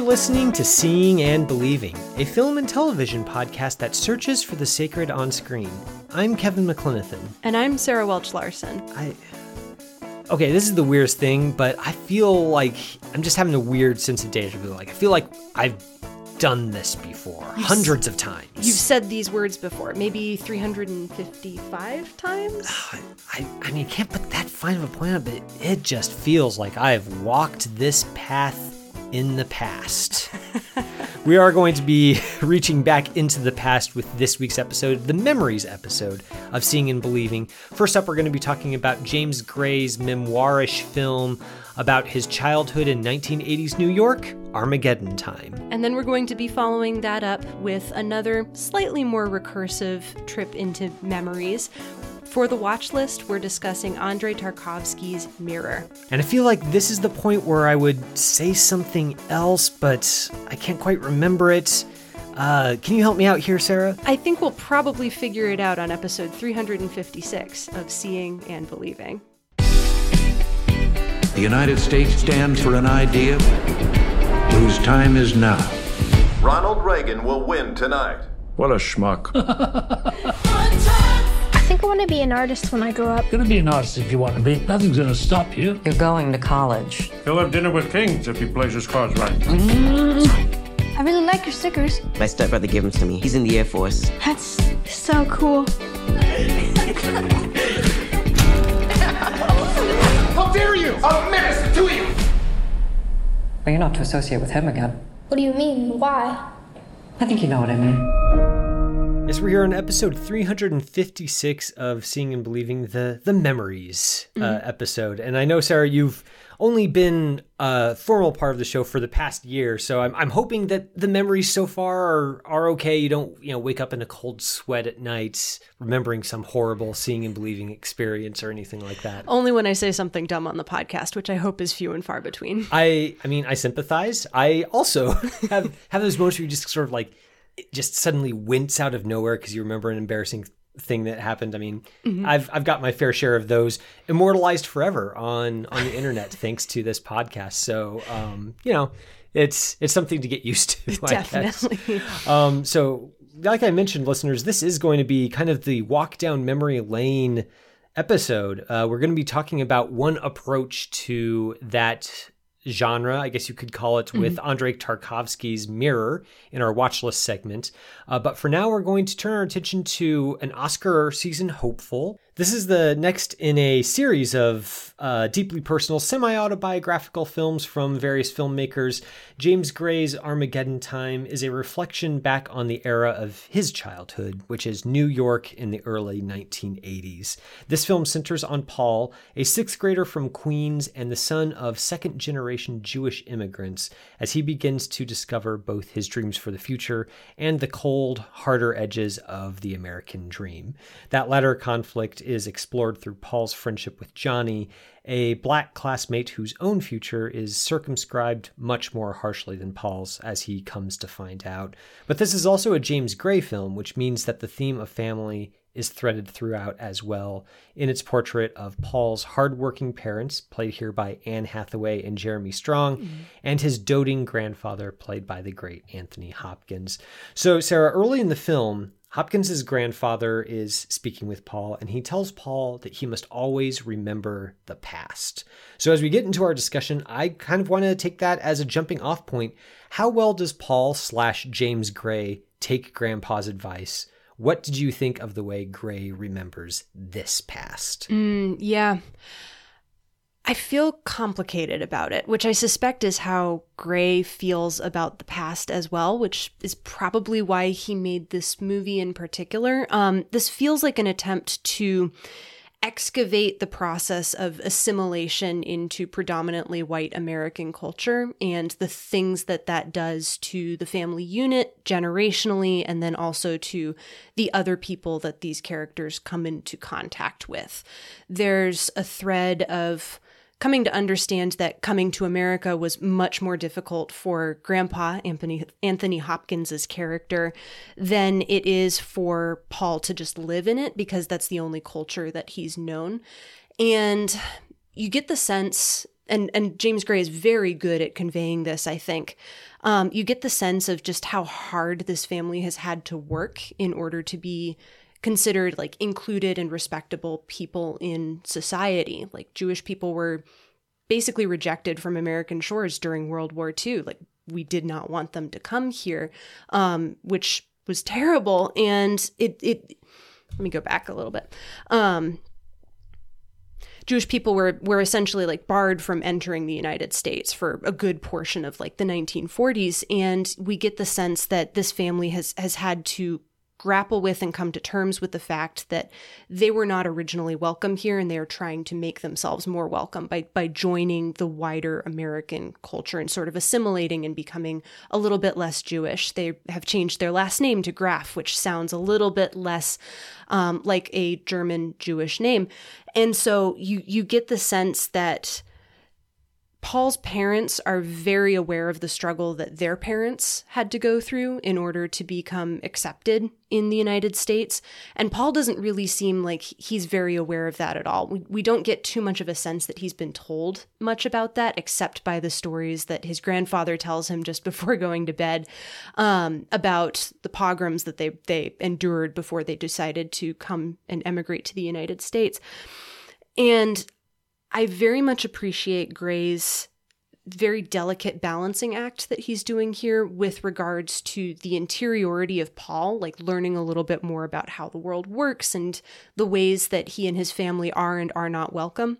You're listening to Seeing and Believing, a film and television podcast that searches for the sacred on screen. I'm Kevin McLenithan. And I'm Sarah Welch Larson. I. Okay, this is the weirdest thing, but I feel like I'm just having a weird sense of deja vu. Like, I feel like I've done this before, You've hundreds of times. You've said these words before, maybe 355 times? I, I mean, I can't put that fine of a point on it, but it just feels like I've walked this path in the past. we are going to be reaching back into the past with this week's episode, the Memories episode of Seeing and Believing. First up, we're going to be talking about James Gray's memoirish film about his childhood in 1980s New York, Armageddon Time. And then we're going to be following that up with another slightly more recursive trip into memories for the watch list, we're discussing Andrei Tarkovsky's Mirror. And I feel like this is the point where I would say something else, but I can't quite remember it. Uh, can you help me out here, Sarah? I think we'll probably figure it out on episode 356 of Seeing and Believing. The United States stands for an idea whose time is now. Ronald Reagan will win tonight. What a schmuck. I think I want to be an artist when I grow up. You're gonna be an artist if you want to be. Nothing's gonna stop you. You're going to college. He'll have dinner with kings if he plays his cards right. Mm. I really like your stickers. My stepbrother gave them to me. He's in the Air Force. That's so cool. How dare you! A menace to you! Well, you're not to associate with him again. What do you mean? Why? I think you know what I mean. Yes, we're here on episode 356 of Seeing and Believing the the Memories uh, Mm-hmm. episode. And I know, Sarah, you've only been a formal part of the show for the past year, so I'm, I'm hoping that the memories so far are, are okay. You don't, you know, wake up in a cold sweat at night remembering some horrible Seeing and Believing experience or anything like that. Only when I say something dumb on the podcast, which I hope is few and far between. I I mean I sympathize. I also have have those moments where you just sort of like just suddenly wince out of nowhere because you remember an embarrassing thing that happened. I mean, I've I've got my fair share of those immortalized forever on on the internet thanks to this podcast. So um, you know, it's it's something to get used to. I guess. Definitely. Um, so, like I mentioned, listeners, this is going to be kind of the walk down memory lane episode. Uh, we're going to be talking about one approach to that genre, I guess you could call it, with Andrei Tarkovsky's Mirror in our watch list segment. Uh, but for now, we're going to turn our attention to an Oscar season hopeful. This is the next in a series of uh, deeply personal, semi autobiographical films from various filmmakers. James Gray's Armageddon Time is a reflection back on the era of his childhood, which is New York in the early 1980s. This film centers on Paul, a sixth grader from Queens and the son of second generation Jewish immigrants, as he begins to discover both his dreams for the future and the cold, harder edges of the American dream. That latter conflict is explored through Paul's friendship with Johnny, a black classmate whose own future is circumscribed much more harshly than Paul's, as he comes to find out. But this is also a James Gray film, which means that the theme of family is threaded throughout as well in its portrait of Paul's hardworking parents, played here by Anne Hathaway and Jeremy Strong, mm-hmm. and his doting grandfather, played by the great Anthony Hopkins. So, Sarah, early in the film, Hopkins's grandfather is speaking with Paul, and he tells Paul that he must always remember the past. So, as we get into our discussion, I kind of want to take that as a jumping off point. How well does Paul slash James Gray take Grandpa's advice? What did you think of the way Gray remembers this past? Mm, yeah. I feel complicated about it, which I suspect is how Gray feels about the past as well, which is probably why he made this movie in particular. Um, this feels like an attempt to excavate the process of assimilation into predominantly white American culture and the things that that does to the family unit generationally, and then also to the other people that these characters come into contact with. There's a thread of coming to understand that coming to America was much more difficult for Grandpa Anthony Anthony Hopkins's character than it is for Paul to just live in it because that's the only culture that he's known. And you get the sense and and James Gray is very good at conveying this, I think. Um, you get the sense of just how hard this family has had to work in order to be considered like included and respectable people in society. Like Jewish people were basically rejected from American shores during World War II. Like we did not want them to come here, um, which was terrible. And it it let me go back a little bit. Um, Jewish people were were essentially like barred from entering the United States for a good portion of like the 1940s and we get the sense that this family has has had to grapple with and come to terms with the fact that they were not originally welcome here and they are trying to make themselves more welcome by by joining the wider American culture and sort of assimilating and becoming a little bit less Jewish. They have changed their last name to Graff, which sounds a little bit less um, like a German Jewish name. And so you you get the sense that Paul's parents are very aware of the struggle that their parents had to go through in order to become accepted in the United States. And Paul doesn't really seem like he's very aware of that at all. We, we don't get too much of a sense that he's been told much about that, except by the stories that his grandfather tells him just before going to bed um, about the pogroms that they, they endured before they decided to come and emigrate to the United States. And I very much appreciate Gray's very delicate balancing act that he's doing here with regards to the interiority of Paul, like learning a little bit more about how the world works and the ways that he and his family are and are not welcome.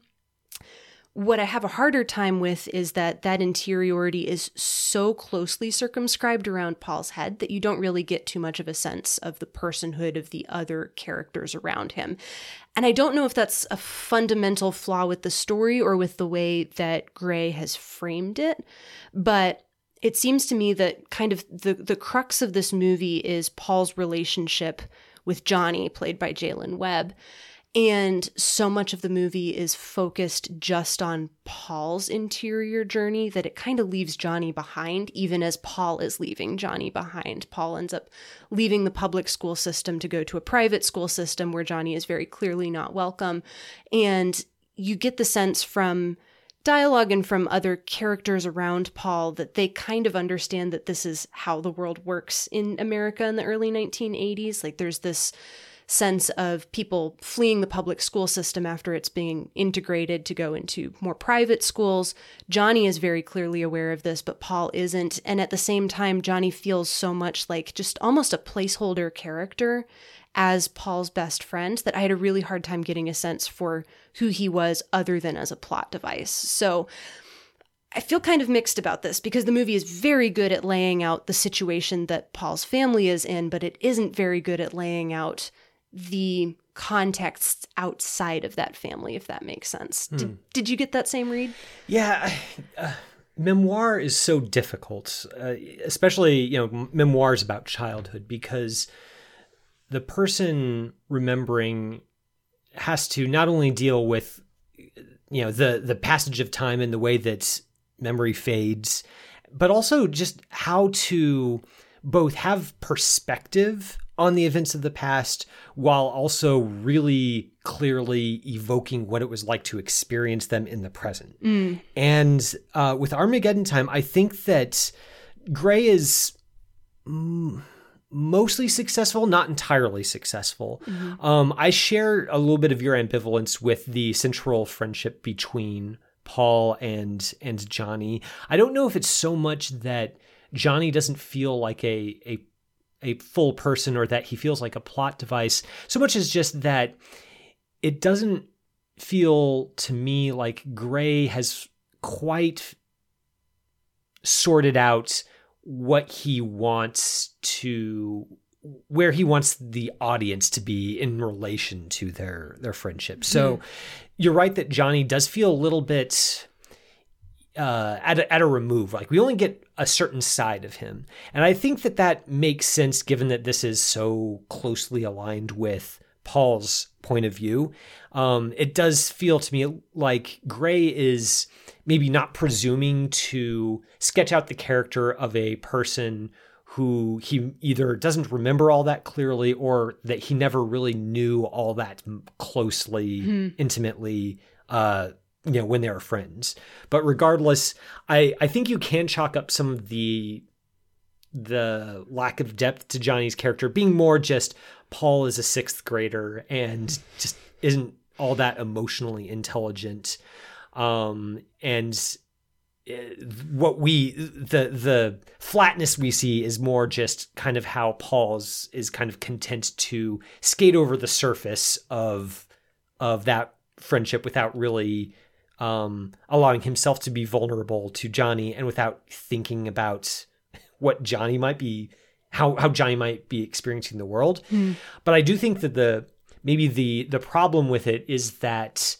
What I have a harder time with is that that interiority is so closely circumscribed around Paul's head that you don't really get too much of a sense of the personhood of the other characters around him. And I don't know if that's a fundamental flaw with the story or with the way that Gray has framed it, but it seems to me that kind of the, the crux of this movie is Paul's relationship with Johnny, played by Jaylin Webb. And so much of the movie is focused just on Paul's interior journey that it kind of leaves Johnny behind, even as Paul is leaving Johnny behind. Paul ends up leaving the public school system to go to a private school system where Johnny is very clearly not welcome. And you get the sense from dialogue and from other characters around Paul that they kind of understand that this is how the world works in America in the early 1980s. Like there's this sense of people fleeing the public school system after it's being integrated to go into more private schools. Johnny is very clearly aware of this, but Paul isn't. And at the same time, Johnny feels so much like just almost a placeholder character as Paul's best friend that I had a really hard time getting a sense for who he was other than as a plot device. So I feel kind of mixed about this because the movie is very good at laying out the situation that Paul's family is in, but it isn't very good at laying out the contexts outside of that family, if that makes sense. Hmm. Did, did you get that same read? Yeah. Uh, memoir is so difficult, uh, especially, you know, memoirs about childhood because the person remembering has to not only deal with you know the the passage of time and the way that memory fades but also just how to both have perspective on the events of the past while also really clearly evoking what it was like to experience them in the present. Mm. And uh, with Armageddon Time, I think that Gray is. Mm, mostly successful, not entirely successful. Mm-hmm. Um, I share a little bit of your ambivalence with the central friendship between Paul and and Johnny. I don't know if it's so much that Johnny doesn't feel like a a a full person or that he feels like a plot device so much as just that it doesn't feel to me like Gray has quite sorted out what he wants to where he wants the audience to be in relation to their their friendship. So mm. you're right that Johnny does feel a little bit uh, at a, at a remove. Like we only get a certain side of him, and I think that that makes sense given that this is so closely aligned with Paul's point of view. Um, it does feel to me like Gray is maybe not presuming to sketch out the character of a person who he either doesn't remember all that clearly or that he never really knew all that closely, mm-hmm. intimately, uh, you know, when they were friends. But regardless, I, I think you can chalk up some of the the lack of depth to Johnny's character being more just Paul is a sixth grader and just isn't all that emotionally intelligent. Um, and what we the the flatness we see is more just kind of how Paul's is kind of content to skate over the surface of of that friendship without really um, allowing himself to be vulnerable to Johnny and without thinking about what Johnny might be how how Johnny might be experiencing the world. Mm. But I do think that the maybe the the problem with it is that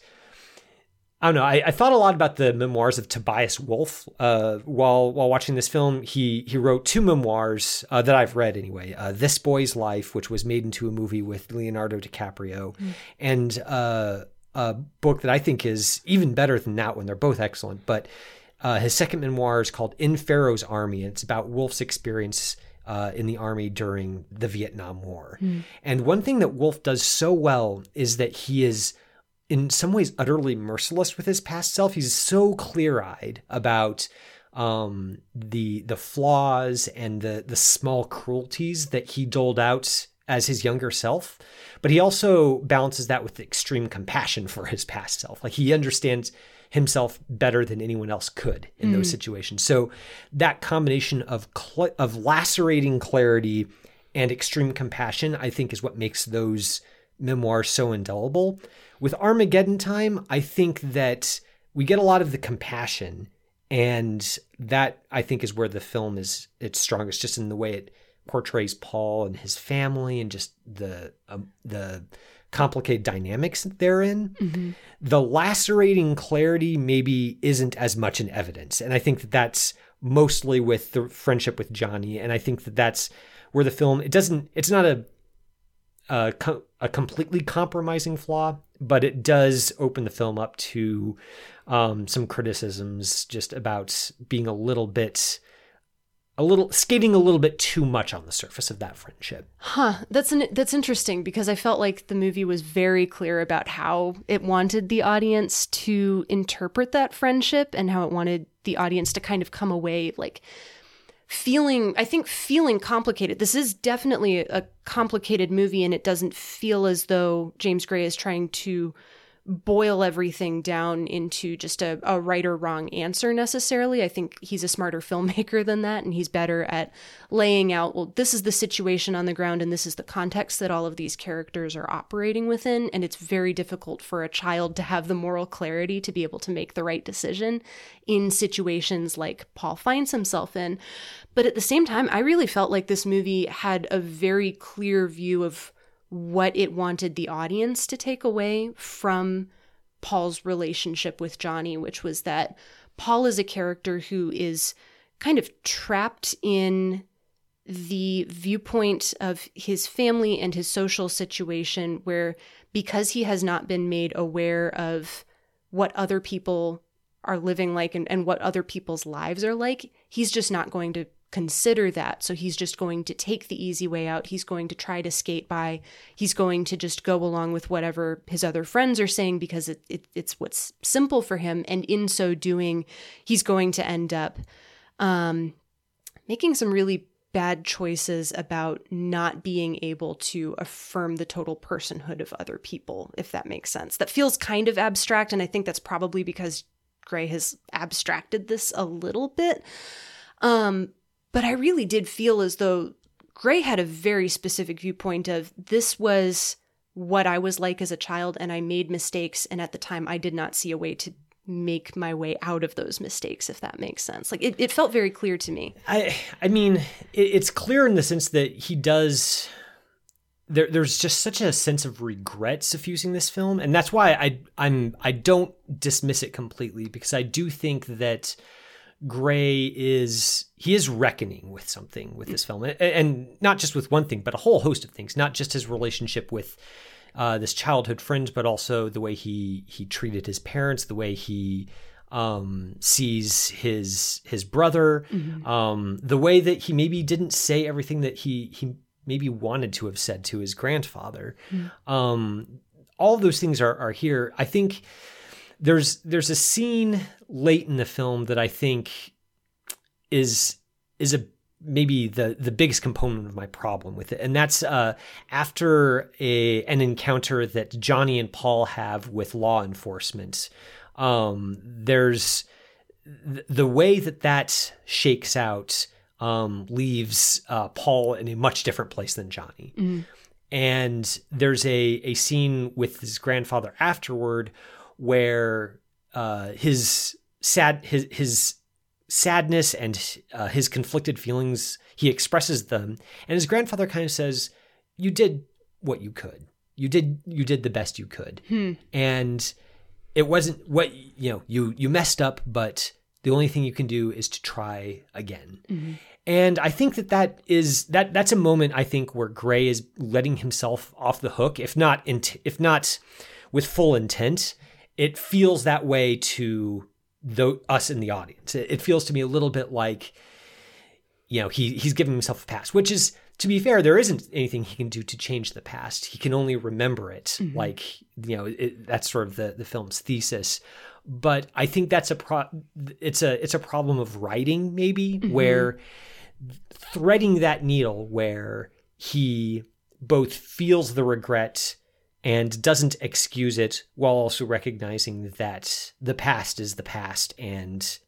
I don't know. I, I, thought a lot about the memoirs of Tobias Wolff uh, while while watching this film. He he wrote two memoirs uh, that I've read anyway. Uh, this Boy's Life, which was made into a movie with Leonardo DiCaprio, mm. and uh, a book that I think is even better than that one. They're both excellent. But uh, his second memoir is called In Pharaoh's Army. and It's about Wolff's experience uh, in the army during the Vietnam War. Mm. And one thing that Wolff does so well is that he is in some ways utterly merciless with his past self. He's so clear-eyed about um, the the flaws and the the small cruelties that he doled out as his younger self, but he also balances that with extreme compassion for his past self. Like he understands himself better than anyone else could in mm. those situations. So that combination of cl- of lacerating clarity and extreme compassion, I think, is what makes those memoirs so indelible. With Armageddon Time, I think that we get a lot of the compassion, and that I think is where the film is its strongest, just in the way it portrays Paul and his family, and just the um, the complicated dynamics therein. Mm-hmm. The lacerating clarity maybe isn't as much in evidence, and I think that that's mostly with the friendship with Johnny, and I think that that's where the film it doesn't it's not a a, a completely compromising flaw, but it does open the film up to um, some criticisms just about being a little bit a little skating a little bit too much on the surface of that friendship. Huh. That's an, that's interesting because I felt like the movie was very clear about how it wanted the audience to interpret that friendship and how it wanted the audience to kind of come away like feeling i think feeling complicated this is definitely a complicated movie and it doesn't feel as though james gray is trying to boil everything down into just a, a right or wrong answer necessarily. I think he's a smarter filmmaker than that, and he's better at laying out, well, this is the situation on the ground, and this is the context that all of these characters are operating within. And it's very difficult for a child to have the moral clarity to be able to make the right decision in situations like Paul finds himself in. But at the same time, I really felt like this movie had a very clear view of what it wanted the audience to take away from Paul's relationship with Johnny, which was that Paul is a character who is kind of trapped in the viewpoint of his family and his social situation, where because he has not been made aware of what other people are living like and, and what other people's lives are like, he's just not going to consider that. So he's just going to take the easy way out. He's going to try to skate by. He's going to just go along with whatever his other friends are saying because it, it, it's what's simple for him. And in so doing, he's going to end up um, making some really bad choices about not being able to affirm the total personhood of other people, if that makes sense. That feels kind of abstract. And I think that's probably because Gray has abstracted this a little bit. Um, but I really did feel as though Gray had a very specific viewpoint of this was what I was like as a child, and I made mistakes. And at the time, I did not see a way to make my way out of those mistakes if that makes sense like it, it felt very clear to me I I mean, it, it's clear in the sense that he does. There, there's just such a sense of regret suffusing this film, and that's why I I'm I don't dismiss it completely because I do think that Gray is he is reckoning with something with this film, and, not just with one thing, but a whole host of things. Not just his relationship with uh, this childhood friend, but also the way he he treated his parents, the way he um, sees his his brother, um, the way that he maybe didn't say everything that he he maybe wanted to have said to his grandfather. Um, all of those things are are here. I think there's there's a scene late in the film that I think is is a maybe the the biggest component of my problem with it. And that's uh after a an encounter that Johnny and Paul have with law enforcement um there's th- the way that that shakes out um leaves uh Paul in a much different place than Johnny. And there's a a scene with his grandfather afterward where uh his sad his his sadness and uh, his conflicted feelings he expresses them. And his grandfather kind of says you did what you could. You did you did the best you could. And it wasn't what you know you you messed up but the only thing you can do is to try again. And i think that that is that that's a moment i think where gray is letting himself off the hook if not in, if not with full intent it feels that way to the, us in the audience. It, it feels to me a little bit like you know he he's giving himself a pass which is to be fair there isn't anything he can do to change the past. He can only remember it mm-hmm. like you know it, that's sort of the the film's thesis. But i think that's a pro it's a it's a problem of writing maybe mm-hmm. where threading that needle where he both feels the regret and doesn't excuse it while also recognizing that the past is the past and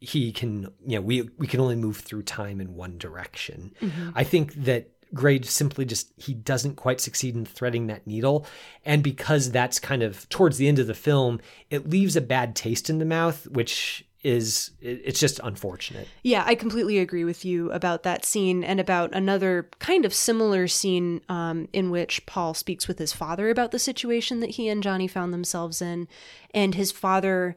he can you know we we can only move through time in one direction. Mm-hmm. I think that grade simply just he doesn't quite succeed in threading that needle. And because that's kind of towards the end of the film it leaves a bad taste in the mouth which is it's just unfortunate Yeah, I completely agree with you about that scene and about another kind of similar scene um, in which Paul speaks with his father about the situation that he and Johnny found themselves in. And his father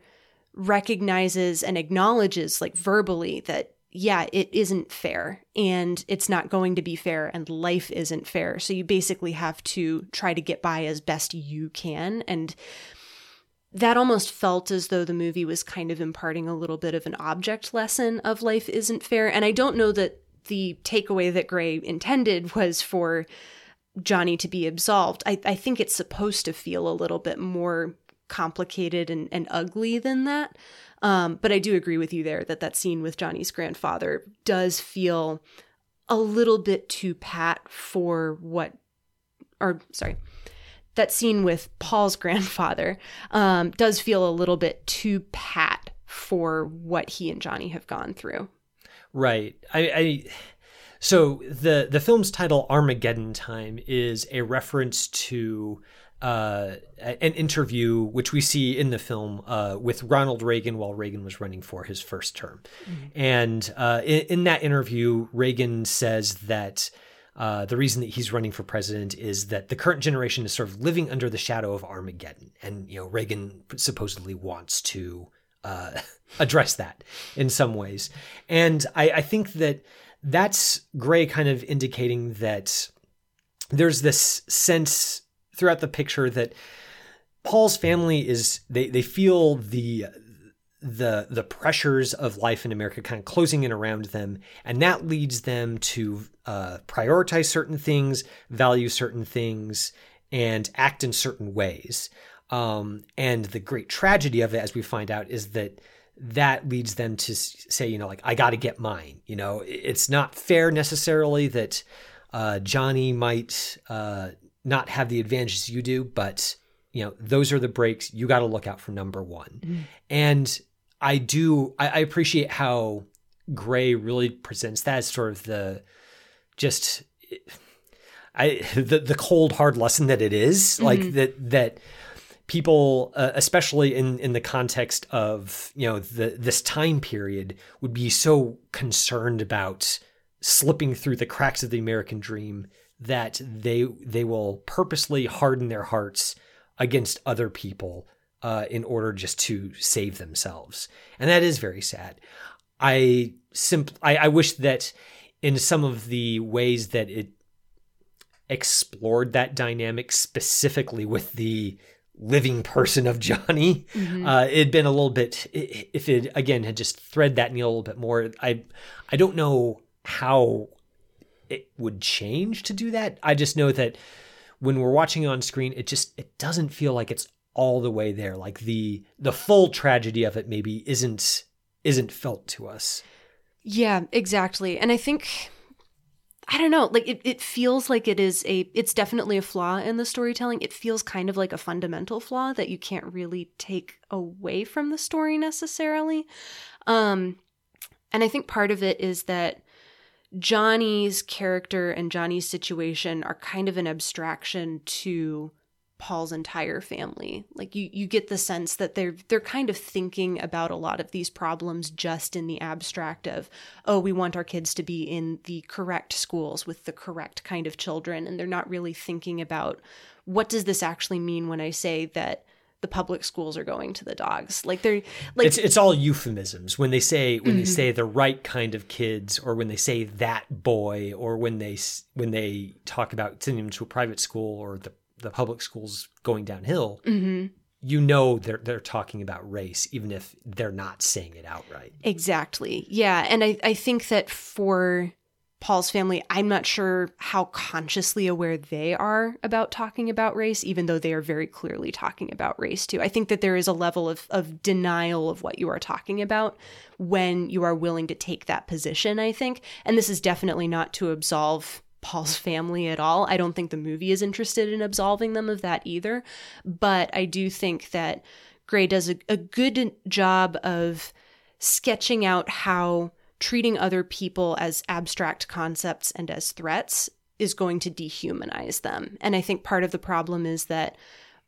recognizes and acknowledges, like verbally, that, yeah, it isn't fair and it's not going to be fair and life isn't fair. So you basically have to try to get by as best you can. And that almost felt as though the movie was kind of imparting a little bit of an object lesson of life isn't fair. And I don't know that the takeaway that Gray intended was for Johnny to be absolved. I, I think it's supposed to feel a little bit more complicated and, and ugly than that. Um, but I do agree with you there that that scene with Johnny's grandfather does feel a little bit too pat for what, or sorry, that scene with Paul's grandfather um, does feel a little bit too pat for what he and Johnny have gone through. Right. I, I so the the film's title Armageddon Time is a reference to uh, an interview which we see in the film uh, with Ronald Reagan while Reagan was running for his first term, and uh, in, in that interview, Reagan says that. Uh, the reason that he's running for president is that the current generation is sort of living under the shadow of Armageddon, and you know Reagan supposedly wants to uh, address that in some ways. And I, I think that that's Gray kind of indicating that there's this sense throughout the picture that Paul's family is they they feel the the the pressures of life in America kind of closing in around them, and that leads them to uh, prioritize certain things, value certain things, and act in certain ways. Um, and the great tragedy of it, as we find out, is that that leads them to say, you know, like I got to get mine. You know, it's not fair necessarily that uh, Johnny might uh, not have the advantages you do, but you know, those are the breaks. You got to look out for number one. And I do, I, I appreciate how Gray really presents that as sort of the just I the the cold hard lesson that it is like that that people, uh, especially in in the context of you know the this time period, would be so concerned about slipping through the cracks of the American dream that they they will purposely harden their hearts against other people uh, in order just to save themselves, and that is very sad. I simp- I, I wish that in some of the ways that it explored that dynamic specifically with the living person of Johnny. Mm-hmm. Uh, it'd been a little bit if it again had just thread that needle a little bit more. I I don't know how it would change to do that. I just know that when we're watching on screen, it just it doesn't feel like it's all the way there. Like the the full tragedy of it maybe isn't isn't felt to us. Yeah, exactly. And I think I don't know, like it, it feels like it is a it's definitely a flaw in the storytelling. It feels kind of like a fundamental flaw that you can't really take away from the story necessarily. Um and I think part of it is that Johnny's character and Johnny's situation are kind of an abstraction to Paul's entire family. Like you you get the sense that they're they're kind of thinking about a lot of these problems just in the abstract of, oh, we want our kids to be in the correct schools with the correct kind of children and they're not really thinking about what does this actually mean when I say that the public schools are going to the dogs. Like they're like it's it's all euphemisms when they say when mm-hmm. they say the right kind of kids or when they say that boy or when they when they talk about sending them to a private school or the the public schools going downhill, mm-hmm. you know they're they're talking about race, even if they're not saying it outright. Exactly. Yeah, and I I think that for Paul's family, I'm not sure how consciously aware they are about talking about race, even though they are very clearly talking about race too. I think that there is a level of, of denial of what you are talking about when you are willing to take that position, I think. And this is definitely not to absolve Paul's family at all. I don't think the movie is interested in absolving them of that either. But I do think that Gray does a, a good job of sketching out how treating other people as abstract concepts and as threats is going to dehumanize them. And I think part of the problem is that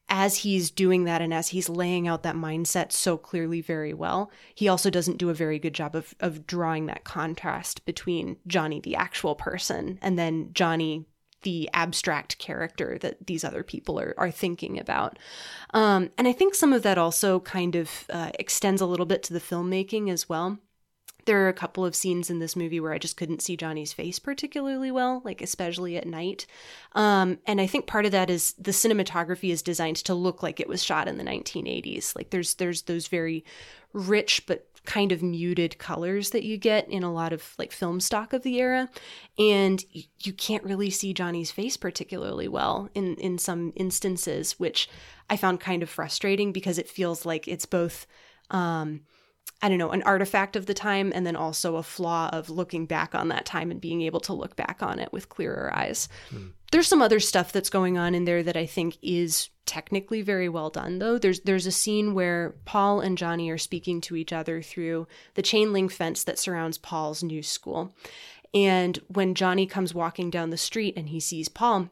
as he's doing that and as he's laying out that mindset so clearly very well, he also doesn't do a very good job of, of drawing that contrast between Johnny, the actual person, and then Johnny, the abstract character that these other people are, are thinking about. Um, and I think some of that also kind of uh, extends a little bit to the filmmaking as well there are a couple of scenes in this movie where I just couldn't see Johnny's face particularly well, like especially at night. Um, and I think part of that is the cinematography is designed to look like it was shot in the 1980s. Like there's there's those very rich but kind of muted colors that you get in a lot of like film stock of the era and you can't really see Johnny's face particularly well in in some instances which I found kind of frustrating because it feels like it's both um, I don't know, an artifact of the time and then also a flaw of looking back on that time and being able to look back on it with clearer eyes. Mm. There's some other stuff that's going on in there that I think is technically very well done though. There's there's a scene where Paul and Johnny are speaking to each other through the chain link fence that surrounds Paul's new school. And when Johnny comes walking down the street and he sees Paul,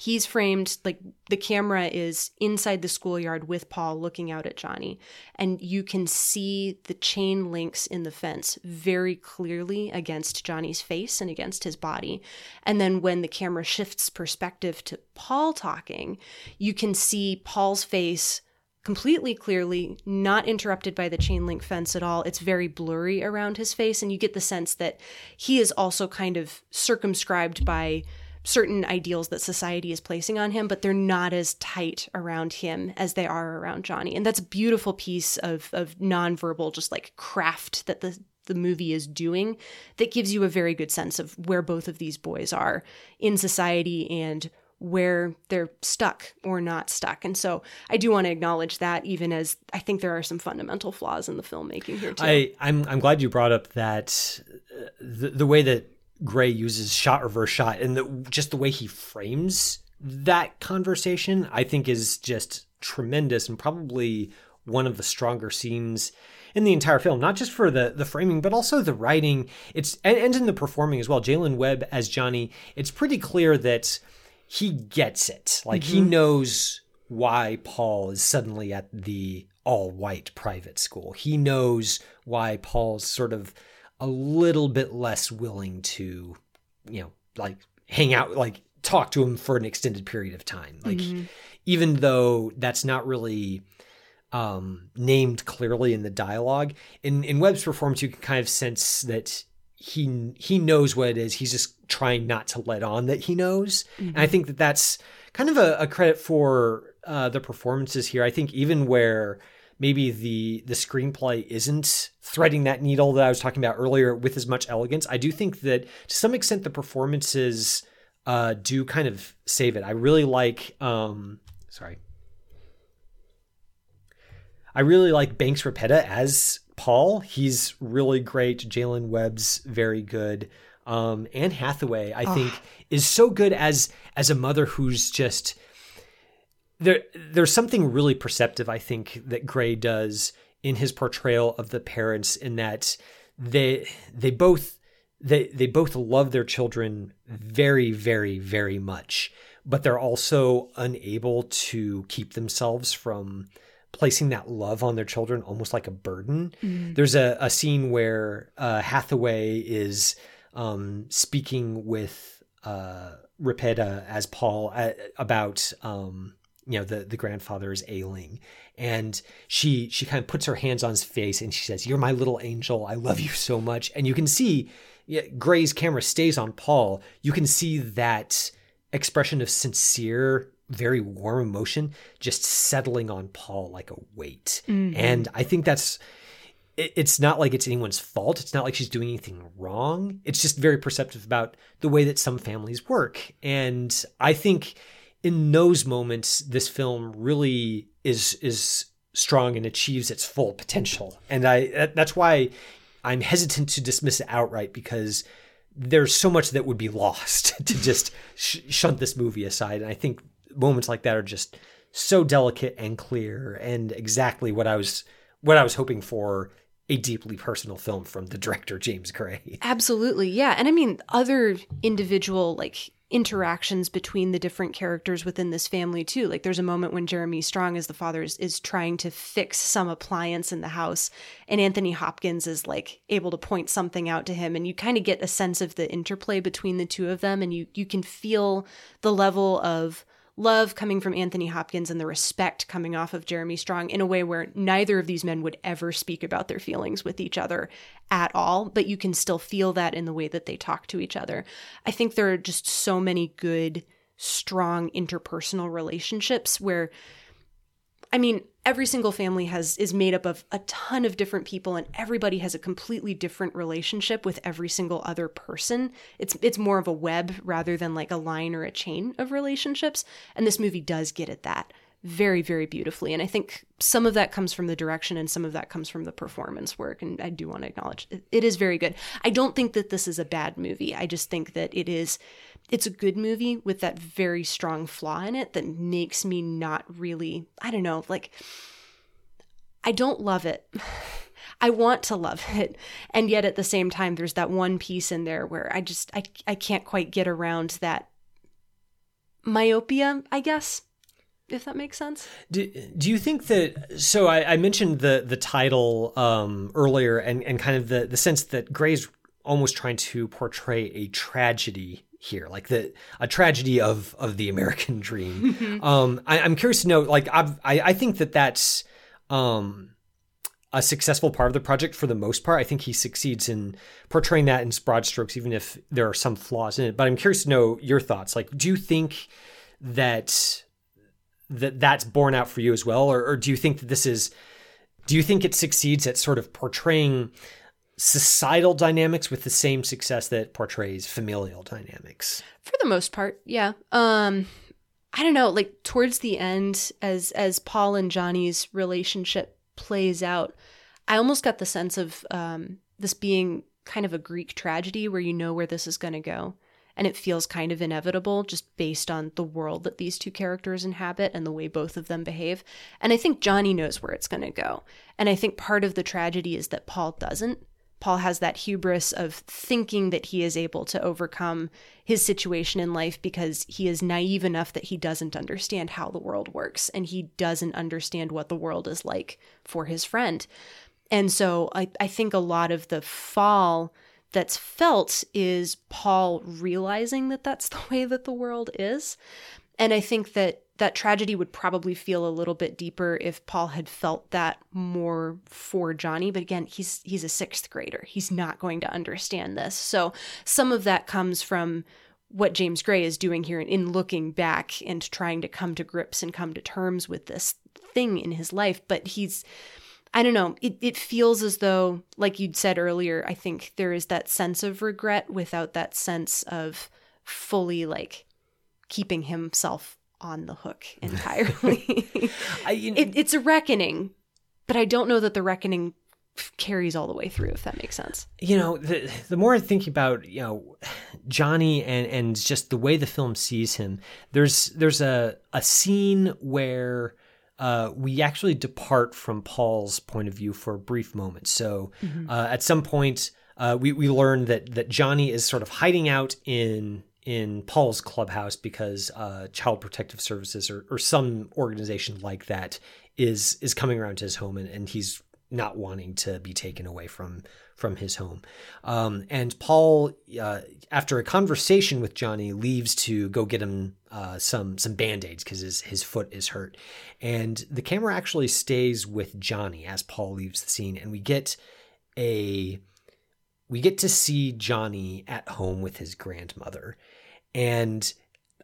he's framed like the camera is inside the schoolyard with Paul looking out at Johnny and you can see the chain links in the fence very clearly against Johnny's face and against his body and then when the camera shifts perspective to Paul talking you can see Paul's face completely clearly, not interrupted by the chain link fence at all. It's very blurry around his face, and you get the sense that he is also kind of circumscribed by certain ideals that society is placing on him, but they're not as tight around him as they are around Johnny. And that's a beautiful piece of of nonverbal, just like craft that the the movie is doing that gives you a very good sense of where both of these boys are in society and where they're stuck or not stuck. And so I do want to acknowledge that even as I think there are some fundamental flaws in the filmmaking here too. I, I'm I'm glad you brought up that uh, the, the way that Gray uses shot reverse shot, and the, just the way he frames that conversation, I think, is just tremendous and probably one of the stronger scenes in the entire film. Not just for the the framing, but also the writing. It's and, and in the performing as well. Jaylin Webb as Johnny. It's pretty clear that he gets it. Like mm-hmm. he knows why Paul is suddenly at the all white private school. He knows why Paul's sort of a little bit less willing to, you know, like hang out, like talk to him for an extended period of time. Like, mm-hmm. even though that's not really um, named clearly in the dialogue, in in Webb's performance, you can kind of sense that he he knows what it is. He's just trying not to let on that he knows, mm-hmm. and I think that that's kind of a, a credit for uh, the performances here. I think even where maybe the the screenplay isn't threading that needle that I was talking about earlier with as much elegance, I do think that to some extent the performances uh, do kind of save it. I really like. Um, sorry. I really like Banks Repeta as Paul. He's really great. Jaylin Webb's very good. Um, Anne Hathaway, I oh. think, is so good as as a mother who's just there. There's something really perceptive, I think, that Gray does in his portrayal of the parents, in that they they both they they both love their children very, very, very much, but they're also unable to keep themselves from placing that love on their children almost like a burden. Mm. There's a, a scene where uh, Hathaway is um, speaking with uh, Repeta as Paul uh, about um, you know the the grandfather is ailing, and she she kind of puts her hands on his face and she says, "You're my little angel. I love you so much." And you can see yeah, Gray's camera stays on Paul. You can see that expression of sincere very warm emotion just settling on Paul like a weight. Mm-hmm. And I think that's it's not like it's anyone's fault. It's not like she's doing anything wrong. It's just very perceptive about the way that some families work. And I think in those moments this film really is is strong and achieves its full potential. And I that's why I'm hesitant to dismiss it outright because there's so much that would be lost to just sh- shunt this movie aside. And I think moments like that are just so delicate and clear and exactly what I was what I was hoping for a deeply personal film from the director James Gray. Absolutely. Yeah. And I mean other individual like interactions between the different characters within this family too. Like there's a moment when Jeremy Strong as the father is, is trying to fix some appliance in the house and Anthony Hopkins is like able to point something out to him and you kind of get a sense of the interplay between the two of them and you you can feel the level of love coming from Anthony Hopkins and the respect coming off of Jeremy Strong in a way where neither of these men would ever speak about their feelings with each other at all, but you can still feel that in the way that they talk to each other. I think there are just so many good, strong interpersonal relationships where I mean, every single family has is made up of a ton of different people and everybody has a completely different relationship with every single other person. It's it's more of a web rather than like a line or a chain of relationships, and this movie does get at that very very beautifully and i think some of that comes from the direction and some of that comes from the performance work and i do want to acknowledge it, it is very good i don't think that this is a bad movie i just think that it is it's a good movie with that very strong flaw in it that makes me not really i don't know like i don't love it I want to love it. And yet at the same time, there's that one piece in there where I just, I, I can't quite get around that myopia, I guess if that makes sense. Do, do you think that? So I, I mentioned the the title um, earlier, and and kind of the the sense that Gray's almost trying to portray a tragedy here, like the a tragedy of of the American dream. Mm-hmm. um, I, am curious to know, like I've, I I think that that's um, a successful part of the project for the most part. I think he succeeds in portraying that in broad strokes, even if there are some flaws in it. But I'm curious to know your thoughts. Like, do you think that that that's borne out for you as well, or, or do you think that this is? Do you think it succeeds at sort of portraying societal dynamics with the same success that portrays familial dynamics? For the most part, yeah. Um, I don't know, like towards the end, as as Paul and Johnny's relationship plays out, I almost got the sense of um, this being kind of a Greek tragedy where you know where this is going to go and it feels kind of inevitable just based on the world that these two characters inhabit and the way both of them behave. And I think Johnny knows where it's going to go. And I think part of the tragedy is that Paul doesn't Paul has that hubris of thinking that he is able to overcome his situation in life because he is naive enough that he doesn't understand how the world works and he doesn't understand what the world is like for his friend. And so I, I think a lot of the fall that's felt is Paul realizing that that's the way that the world is. And I think that that tragedy would probably feel a little bit deeper if Paul had felt that more for Johnny. But again, he's he's a sixth grader. He's not going to understand this. So some of that comes from what James Gray is doing here in looking back and trying to come to grips and come to terms with this thing in his life. But he's I don't know. It, it feels as though, like you'd said earlier, I think there is that sense of regret without that sense of fully like keeping himself on the hook entirely. I, you know, it, it's a reckoning, but I don't know that the reckoning carries all the way through if that makes sense you know the the more i think about you know johnny and and just the way the film sees him there's there's a a scene where uh, we actually depart from Paul's point of view for a brief moment. So mm-hmm. uh, at some point, uh, we we learn that that Johnny is sort of hiding out in in Paul's clubhouse because uh, Child Protective Services or, or some organization like that is is coming around to his home and, and he's not wanting to be taken away from from his home. Um, and Paul, uh, after a conversation with Johnny, leaves to go get him uh, some some band aids because his his foot is hurt. And the camera actually stays with Johnny as Paul leaves the scene, and we get a we get to see Johnny at home with his grandmother. And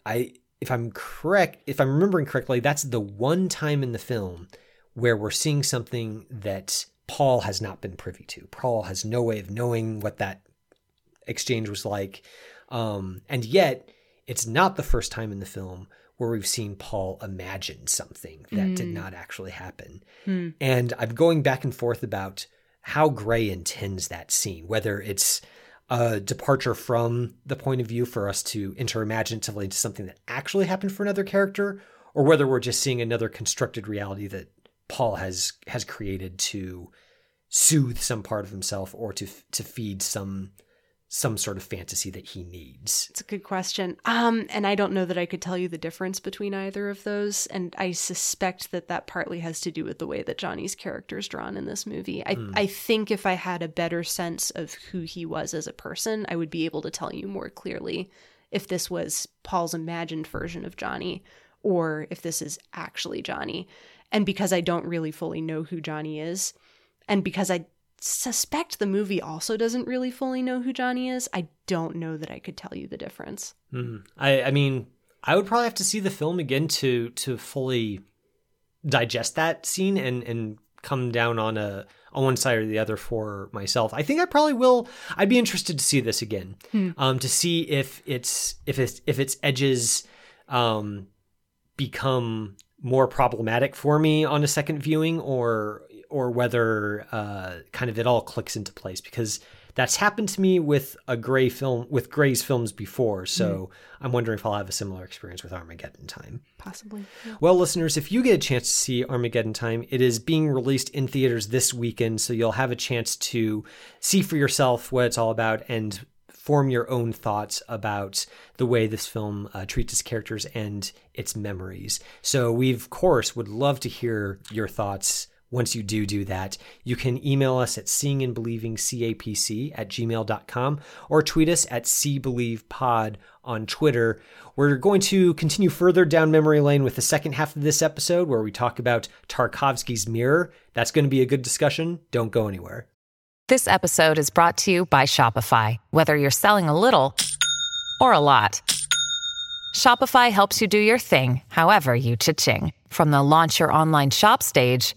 I if I'm correct, if I'm remembering correctly, that's the one time in the film where we're seeing something that Paul has not been privy to. Paul has no way of knowing what that exchange was like. Um, and yet, it's not the first time in the film where we've seen Paul imagine something that mm. did not actually happen. Mm. And I'm going back and forth about how Gray intends that scene, whether it's a departure from the point of view for us to enter imaginatively into something that actually happened for another character, or whether we're just seeing another constructed reality that Paul has has created to soothe some part of himself or to to feed some some sort of fantasy that he needs? It's a good question. Um, and I don't know that I could tell you the difference between either of those. And I suspect that that partly has to do with the way that Johnny's character is drawn in this movie. I, mm. I think if I had a better sense of who he was as a person, I would be able to tell you more clearly if this was Paul's imagined version of Johnny or if this is actually Johnny. And because I don't really fully know who Johnny is, and because I suspect the movie also doesn't really fully know who Johnny is, I don't know that I could tell you the difference. Mm. I, I mean, I would probably have to see the film again to to fully digest that scene and and come down on a on one side or the other for myself. I think I probably will. I'd be interested to see this again, hmm. um, to see if it's if it's if its edges um, become more problematic for me on a second viewing or or whether uh, kind of it all clicks into place because that's happened to me with a gray film with gray's films before so mm. i'm wondering if i'll have a similar experience with armageddon time possibly yeah. well listeners if you get a chance to see armageddon time it is being released in theaters this weekend so you'll have a chance to see for yourself what it's all about and form your own thoughts about the way this film uh, treats its characters and its memories. So we, of course, would love to hear your thoughts once you do do that. You can email us at seeing and believing capc at gmail.com or tweet us at SeeBelievePOD on Twitter. We're going to continue further down memory lane with the second half of this episode where we talk about Tarkovsky's Mirror. That's going to be a good discussion. Don't go anywhere. This episode is brought to you by Shopify. Whether you're selling a little or a lot, Shopify helps you do your thing, however you cha-ching. From the launch your online shop stage,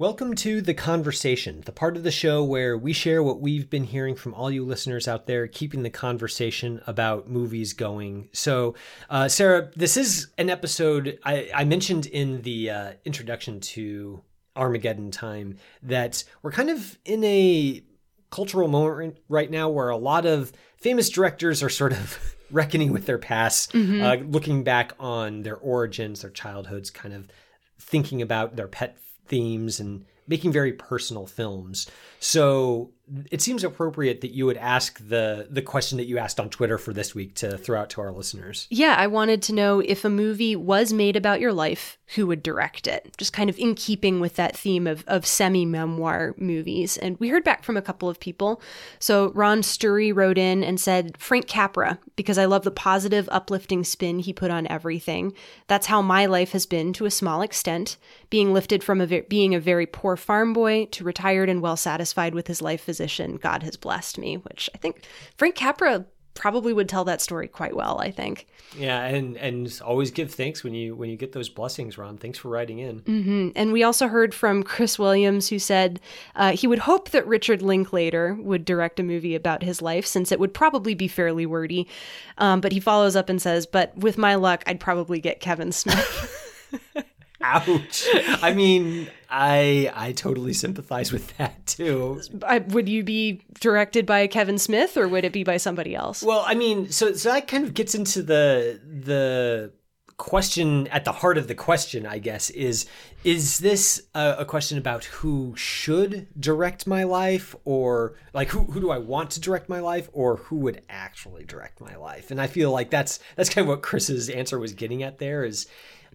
Welcome to The Conversation, the part of the show where we share what we've been hearing from all you listeners out there, keeping the conversation about movies going. So, uh, Sarah, this is an episode I, I mentioned in the uh, introduction to Armageddon time that we're kind of in a cultural moment right now where a lot of famous directors are sort of reckoning with their past, Mhm. uh, looking back on their origins, their childhoods, kind of thinking about their pet themes and making very personal films. So it seems appropriate that you would ask the the question that you asked on Twitter for this week to throw out to our listeners. Yeah, I wanted to know if a movie was made about your life, who would direct it? Just kind of in keeping with that theme of, of semi memoir movies. And we heard back from a couple of people. So Ron Sturry wrote in and said, Frank Capra, because I love the positive, uplifting spin he put on everything. That's how my life has been to a small extent, being lifted from a being a very poor farm boy to retired and well satisfied with his life physician. God has blessed me, which I think Frank Capra probably would tell that story quite well, I think. Yeah, and and always give thanks when you when you get those blessings, Ron. Thanks for writing in. hmm And we also heard from Chris Williams, who said uh, he would hope that Richard Linklater would direct a movie about his life, since it would probably be fairly wordy. Um, but he follows up and says, "But with my luck, I'd probably get Kevin Smith." Ouch. I mean, I I totally sympathize with that too. I, would you be directed by Kevin Smith, or would it be by somebody else? Well, I mean, so so that kind of gets into the the question at the heart of the question, I guess, is is this a, a question about who should direct my life, or like who who do I want to direct my life, or who would actually direct my life? And I feel like that's that's kind of what Chris's answer was getting at there is.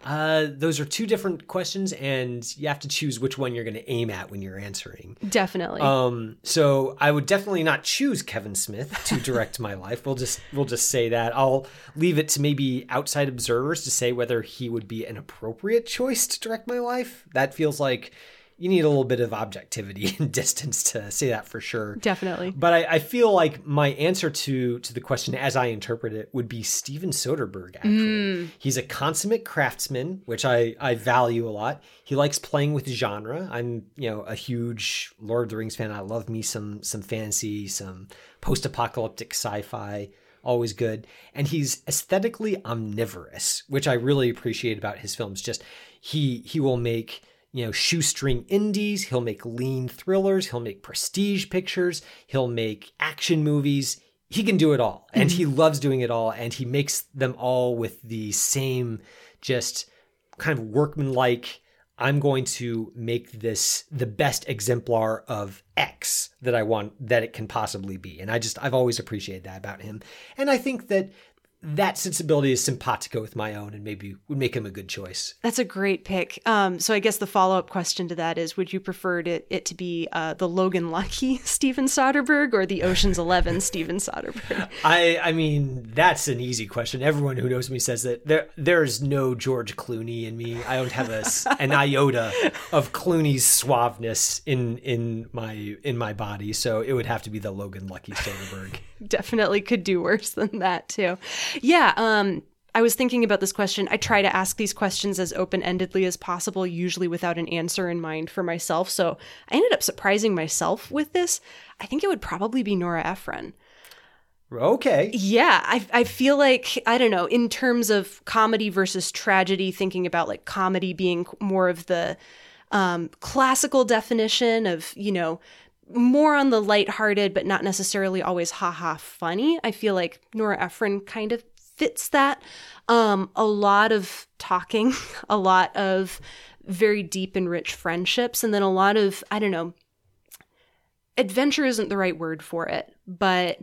Uh, those are two different questions, and you have to choose which one you're going to aim at when you're answering. Definitely. Um, so I would definitely not choose Kevin Smith to direct my life. We'll just we'll just say that. I'll leave it to maybe outside observers to say whether he would be an appropriate choice to direct my life. That feels like you need a little bit of objectivity and distance to say that for sure. Definitely. But I, I feel like my answer to to the question as I interpret it would be Steven Soderbergh, actually. Mm. He's a consummate craftsman, which I, I value a lot. He likes playing with genre. I'm, you know, a huge Lord of the Rings fan. I love me some some fantasy, some post-apocalyptic sci-fi. Always good. And he's aesthetically omnivorous, which I really appreciate about his films. Just he he will make you know, shoestring indies. He'll make lean thrillers. He'll make prestige pictures. He'll make action movies. He can do it all. And he mm-hmm. loves doing it all. And he makes them all with the same, just kind of workmanlike. I'm going to make this the best exemplar of X that I want that it can possibly be. And I just, I've always appreciated that about him. And I think that that sensibility is simpatico with my own and maybe would make him a good choice. That's a great pick. Um, so I guess the follow up question to that is: Would you prefer it, it to be uh, the Logan Lucky Steven Soderbergh or the Ocean's Eleven Steven Soderbergh? I I mean that's an easy question. Everyone who knows me says that there there's no George Clooney in me. I don't have a, an iota of Clooney's suaveness in in my in my body. So it would have to be the Logan Lucky Soderbergh. Definitely could do worse than that too. Yeah. Um, I was thinking about this question. I try to ask these questions as open endedly as possible, usually without an answer in mind for myself. So I ended up surprising myself with this. I think it would probably be Nora Ephron. Okay. Yeah, I I feel like I don't know in terms of comedy versus tragedy. Thinking about like comedy being more of the um, classical definition of you know more on the lighthearted, but not necessarily always haha funny. I feel like Nora Ephron kind of fits that. Um, a lot of talking, a lot of very deep and rich friendships, and then a lot of I don't know. Adventure isn't the right word for it, but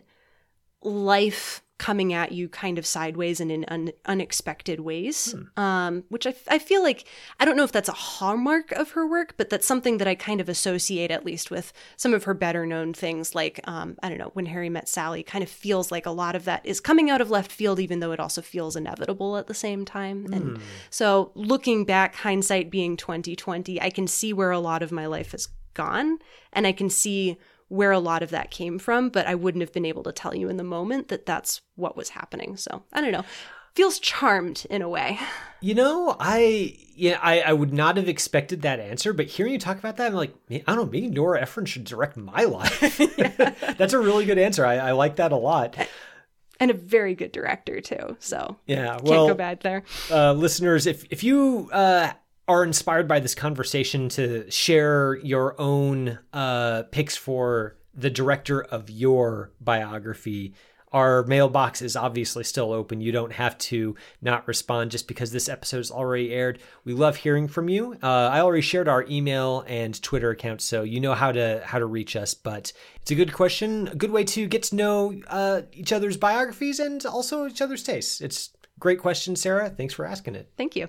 life coming at you kind of sideways and in un- unexpected ways. Um, which I, f- I feel like i don't know if that's a hallmark of her work but that's something that i kind of associate at least with some of her better known things like um, i don't know when harry met sally kind of feels like a lot of that is coming out of left field even though it also feels inevitable at the same time. And so looking back hindsight being 2020 i can see where a lot of my life has gone and i can see where a lot of that came from, but I wouldn't have been able to tell you in the moment that that's what was happening. So I don't know. Feels charmed in a way. You know, I yeah, I, I would not have expected that answer, but hearing you talk about that, I'm like, I don't know, maybe Nora Ephron should direct my life. That's a really good answer. I, I like that a lot. And a very good director too. So Yeah, can't well, go bad there. uh, listeners, if if you uh, are inspired by this conversation to share your own uh, picks for the director of your biography, our mailbox is obviously still open. You don't have to not respond just because this episode is already aired. We love hearing from you. Uh, I already shared our email and Twitter account, so you know how to how to reach us. But it's a good question, a good way to get to know uh, each other's biographies and also each other's tastes. It's great question, Sarah. Thanks for asking it. Thank you.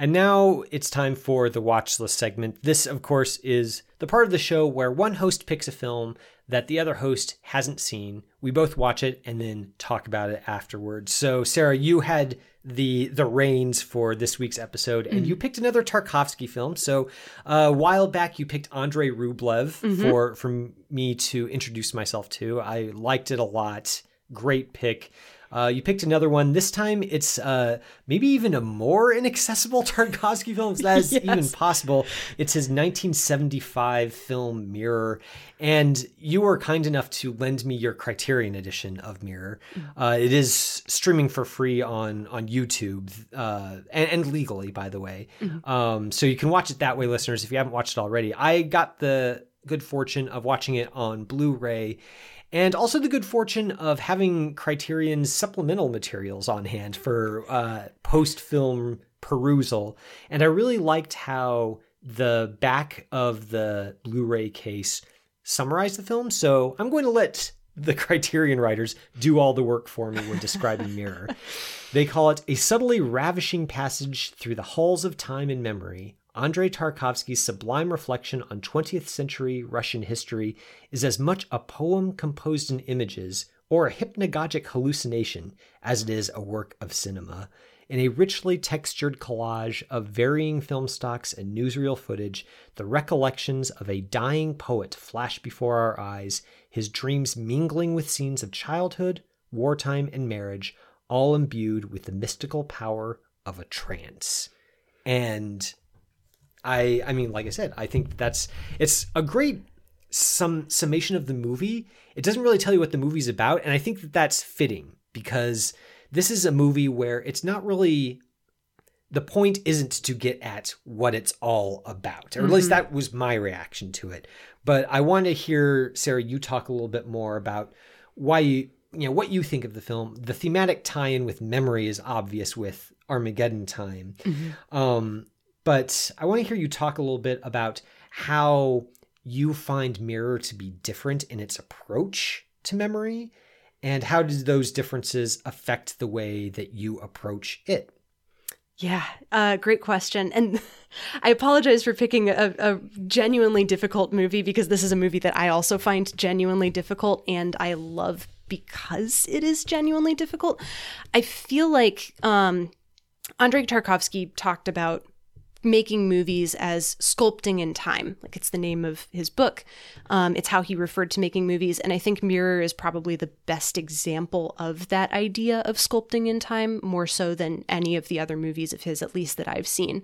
And now it's time for the watch list segment. This, of course, is the part of the show where one host picks a film that the other host hasn't seen. We both watch it and then talk about it afterwards. So, Sarah, you had the the reins for this week's episode, and mm you picked another Tarkovsky film. So, uh, a while back, you picked Andrei Rublev mm-hmm. for for me to introduce myself to. I liked it a lot. Great pick. Uh, you picked another one. This time it's uh, maybe even a more inaccessible Tarkovsky film, if that is yes. even possible. It's his 1975 film Mirror. And you were kind enough to lend me your Criterion edition of Mirror. Mm-hmm. Uh, it is streaming for free on, on YouTube uh, and, and, legally, by the way. Mm-hmm. Um, so you can watch it that way, listeners, if you haven't watched it already. I got the good fortune of watching it on Blu ray and also the good fortune of having Criterion's supplemental materials on hand for uh, post film perusal. And I really liked how the back of the Blu ray case summarized the film. So I'm going to let the Criterion writers do all the work for me when describing Mirror. They call it a subtly ravishing passage through the halls of time and memory, Andrei Tarkovsky's sublime reflection on 20th century Russian history is as much a poem composed in images or a hypnagogic hallucination as it is a work of cinema. In a richly textured collage of varying film stocks and newsreel footage, the recollections of a dying poet flash before our eyes, his dreams mingling with scenes of childhood, wartime, and marriage, all imbued with the mystical power of a trance. And I I mean, like I said, I think that's it's a great some summation of the movie. It doesn't really tell you what the movie's about, and I think that that's fitting because this is a movie where it's not really the point isn't to get at what it's all about, or at mm-hmm. least that was my reaction to it. But I want to hear Sarah you talk a little bit more about why you you know what you think of the film. The thematic tie-in with memory is obvious with Armageddon Time. Mm-hmm. Um, but I want to hear you talk a little bit about how you find Mirror to be different in its approach to memory, and how did those differences affect the way that you approach it? Yeah, uh, great question. And I apologize for picking a, a, genuinely difficult movie because this is a movie that I also find genuinely difficult and I love because it is genuinely difficult. I feel like um, Andrei Tarkovsky talked about making movies as sculpting in time. Like it's the name of his book. Um, it's how he referred to making movies. And I think Mirror is probably the best example of that idea of sculpting in time, more so than any of the other movies of his, at least that I've seen.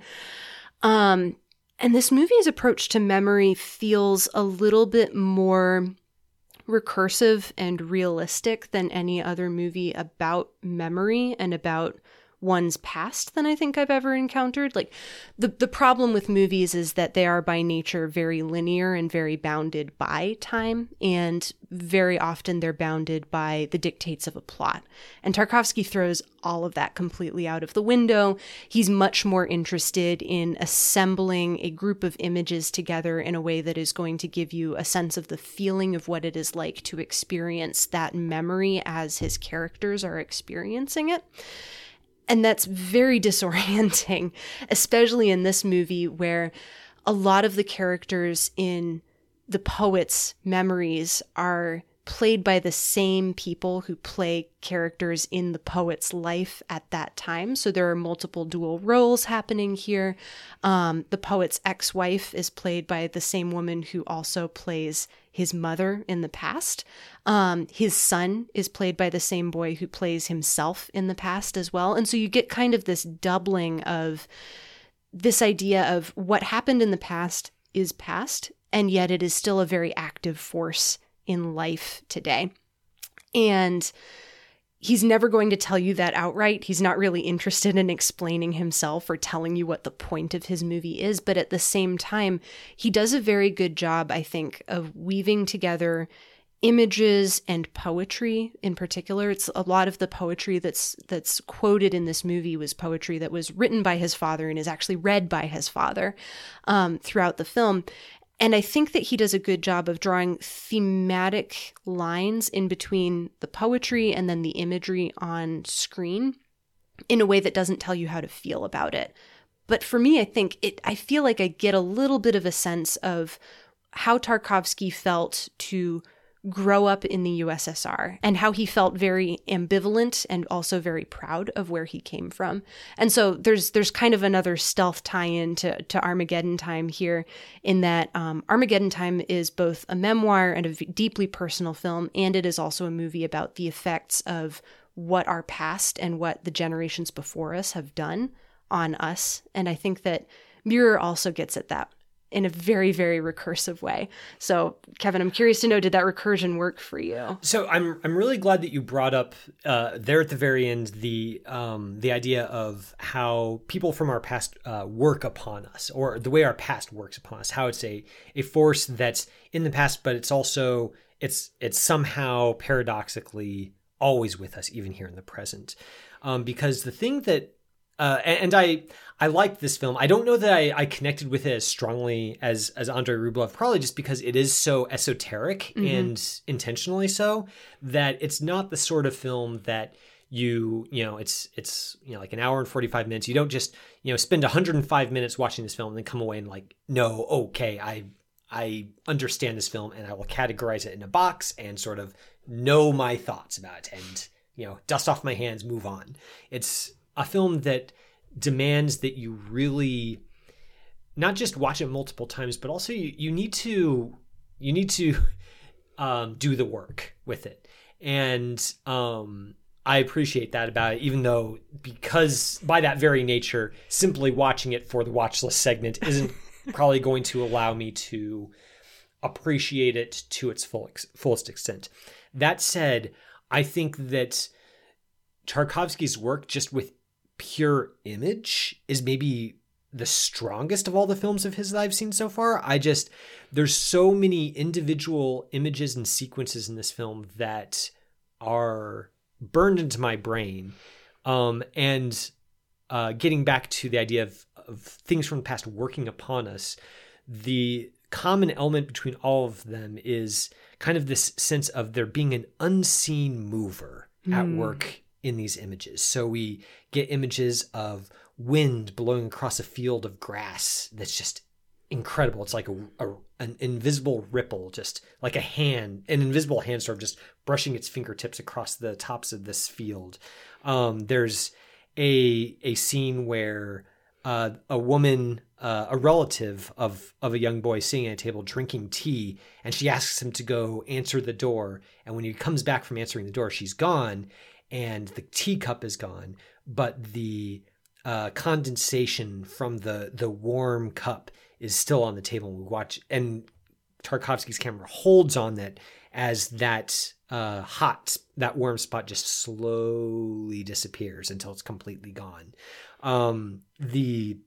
Um, and this movie's approach to memory feels a little bit more recursive and realistic than any other movie about memory and about one's past than I think I've ever encountered. Like the the problem with movies is that they are by nature very linear and very bounded by time and very often they're bounded by the dictates of a plot. And Tarkovsky throws all of that completely out of the window. He's much more interested in assembling a group of images together in a way that is going to give you a sense of the feeling of what it is like to experience that memory as his characters are experiencing it. And that's very disorienting, especially in this movie where a lot of the characters in the poet's memories are played by the same people who play characters in the poet's life at that time. So there are multiple dual roles happening here. Um, the poet's ex wife is played by the same woman who also plays his mother in the past. Um, his son is played by the same boy who plays himself in the past as well. And so you get kind of this doubling of this idea of what happened in the past is past, and yet it is still a very active force in life today. And he's never going to tell you that outright. He's not really interested in explaining himself or telling you what the point of his movie is. But at the same time, he does a very good job, I think, of weaving together images and poetry in particular it's a lot of the poetry that's that's quoted in this movie was poetry that was written by his father and is actually read by his father um, throughout the film and I think that he does a good job of drawing thematic lines in between the poetry and then the imagery on screen in a way that doesn't tell you how to feel about it. But for me, I think it I feel like I get a little bit of a sense of how Tarkovsky felt to grow up in the USSR and how he felt very ambivalent and also very proud of where he came from. And so there's there's kind of another stealth tie-in to, to Armageddon Time here in that um, Armageddon Time is both a memoir and a deeply personal film, and it is also a movie about the effects of what our past and what the generations before us have done on us. And I think that Mirror also gets at that in a very very recursive way. So, Kevin, I'm curious to know did that recursion work for you? So, I'm I'm really glad that you brought up uh, there at the very end the um, the idea of how people from our past uh, work upon us, or the way our past works upon us. How it's a a force that's in the past, but it's also it's it's somehow paradoxically always with us, even here in the present. Um, because the thing that uh, and, and, I I liked this film. I don't know that I, I connected with it as strongly as as Andrei Rublev, probably just because it is so esoteric mm-hmm. and intentionally so that it's not the sort of film that you you know it's it's you know like an hour and 45 minutes you don't just you know spend 105 minutes watching this film and then come away and like no okay i i understand this film and i will categorize it in a box and sort of know my thoughts about it and you know dust off my hands move on it's a film that demands that you really not just watch it multiple times, but also you, you need to you need to um, do the work with it. And um, I appreciate that about it, even though because by that very nature, simply watching it for the watch list segment isn't probably going to allow me to appreciate it to its full fullest extent. That said, I think that Tarkovsky's work just with pure image is maybe the strongest of all the films of his that I've seen so far. I just there's so many individual images and sequences in this film that are burned into my brain. Um, and uh, getting back to the idea of, of things from the past working upon us, the common element between all of them is kind of this sense of there being an unseen mover mm. at hmm. work in these images. So we get images of wind blowing across a field of grass that's just incredible. It's like a, a, an invisible ripple, just like a hand, an invisible hand sort of just brushing its fingertips across the tops of this field. Um, there's a a scene where uh, a woman, uh, a relative of of a young boy sitting at a table drinking tea, and she asks him to go answer the door. And when he comes back from answering the door, she's gone, and the teacup is gone, but the uh, condensation from the the warm cup is still on the table. We watch, and Tarkovsky's camera holds on that as that uh, hot, that warm spot just slowly disappears until it's completely gone. Um, the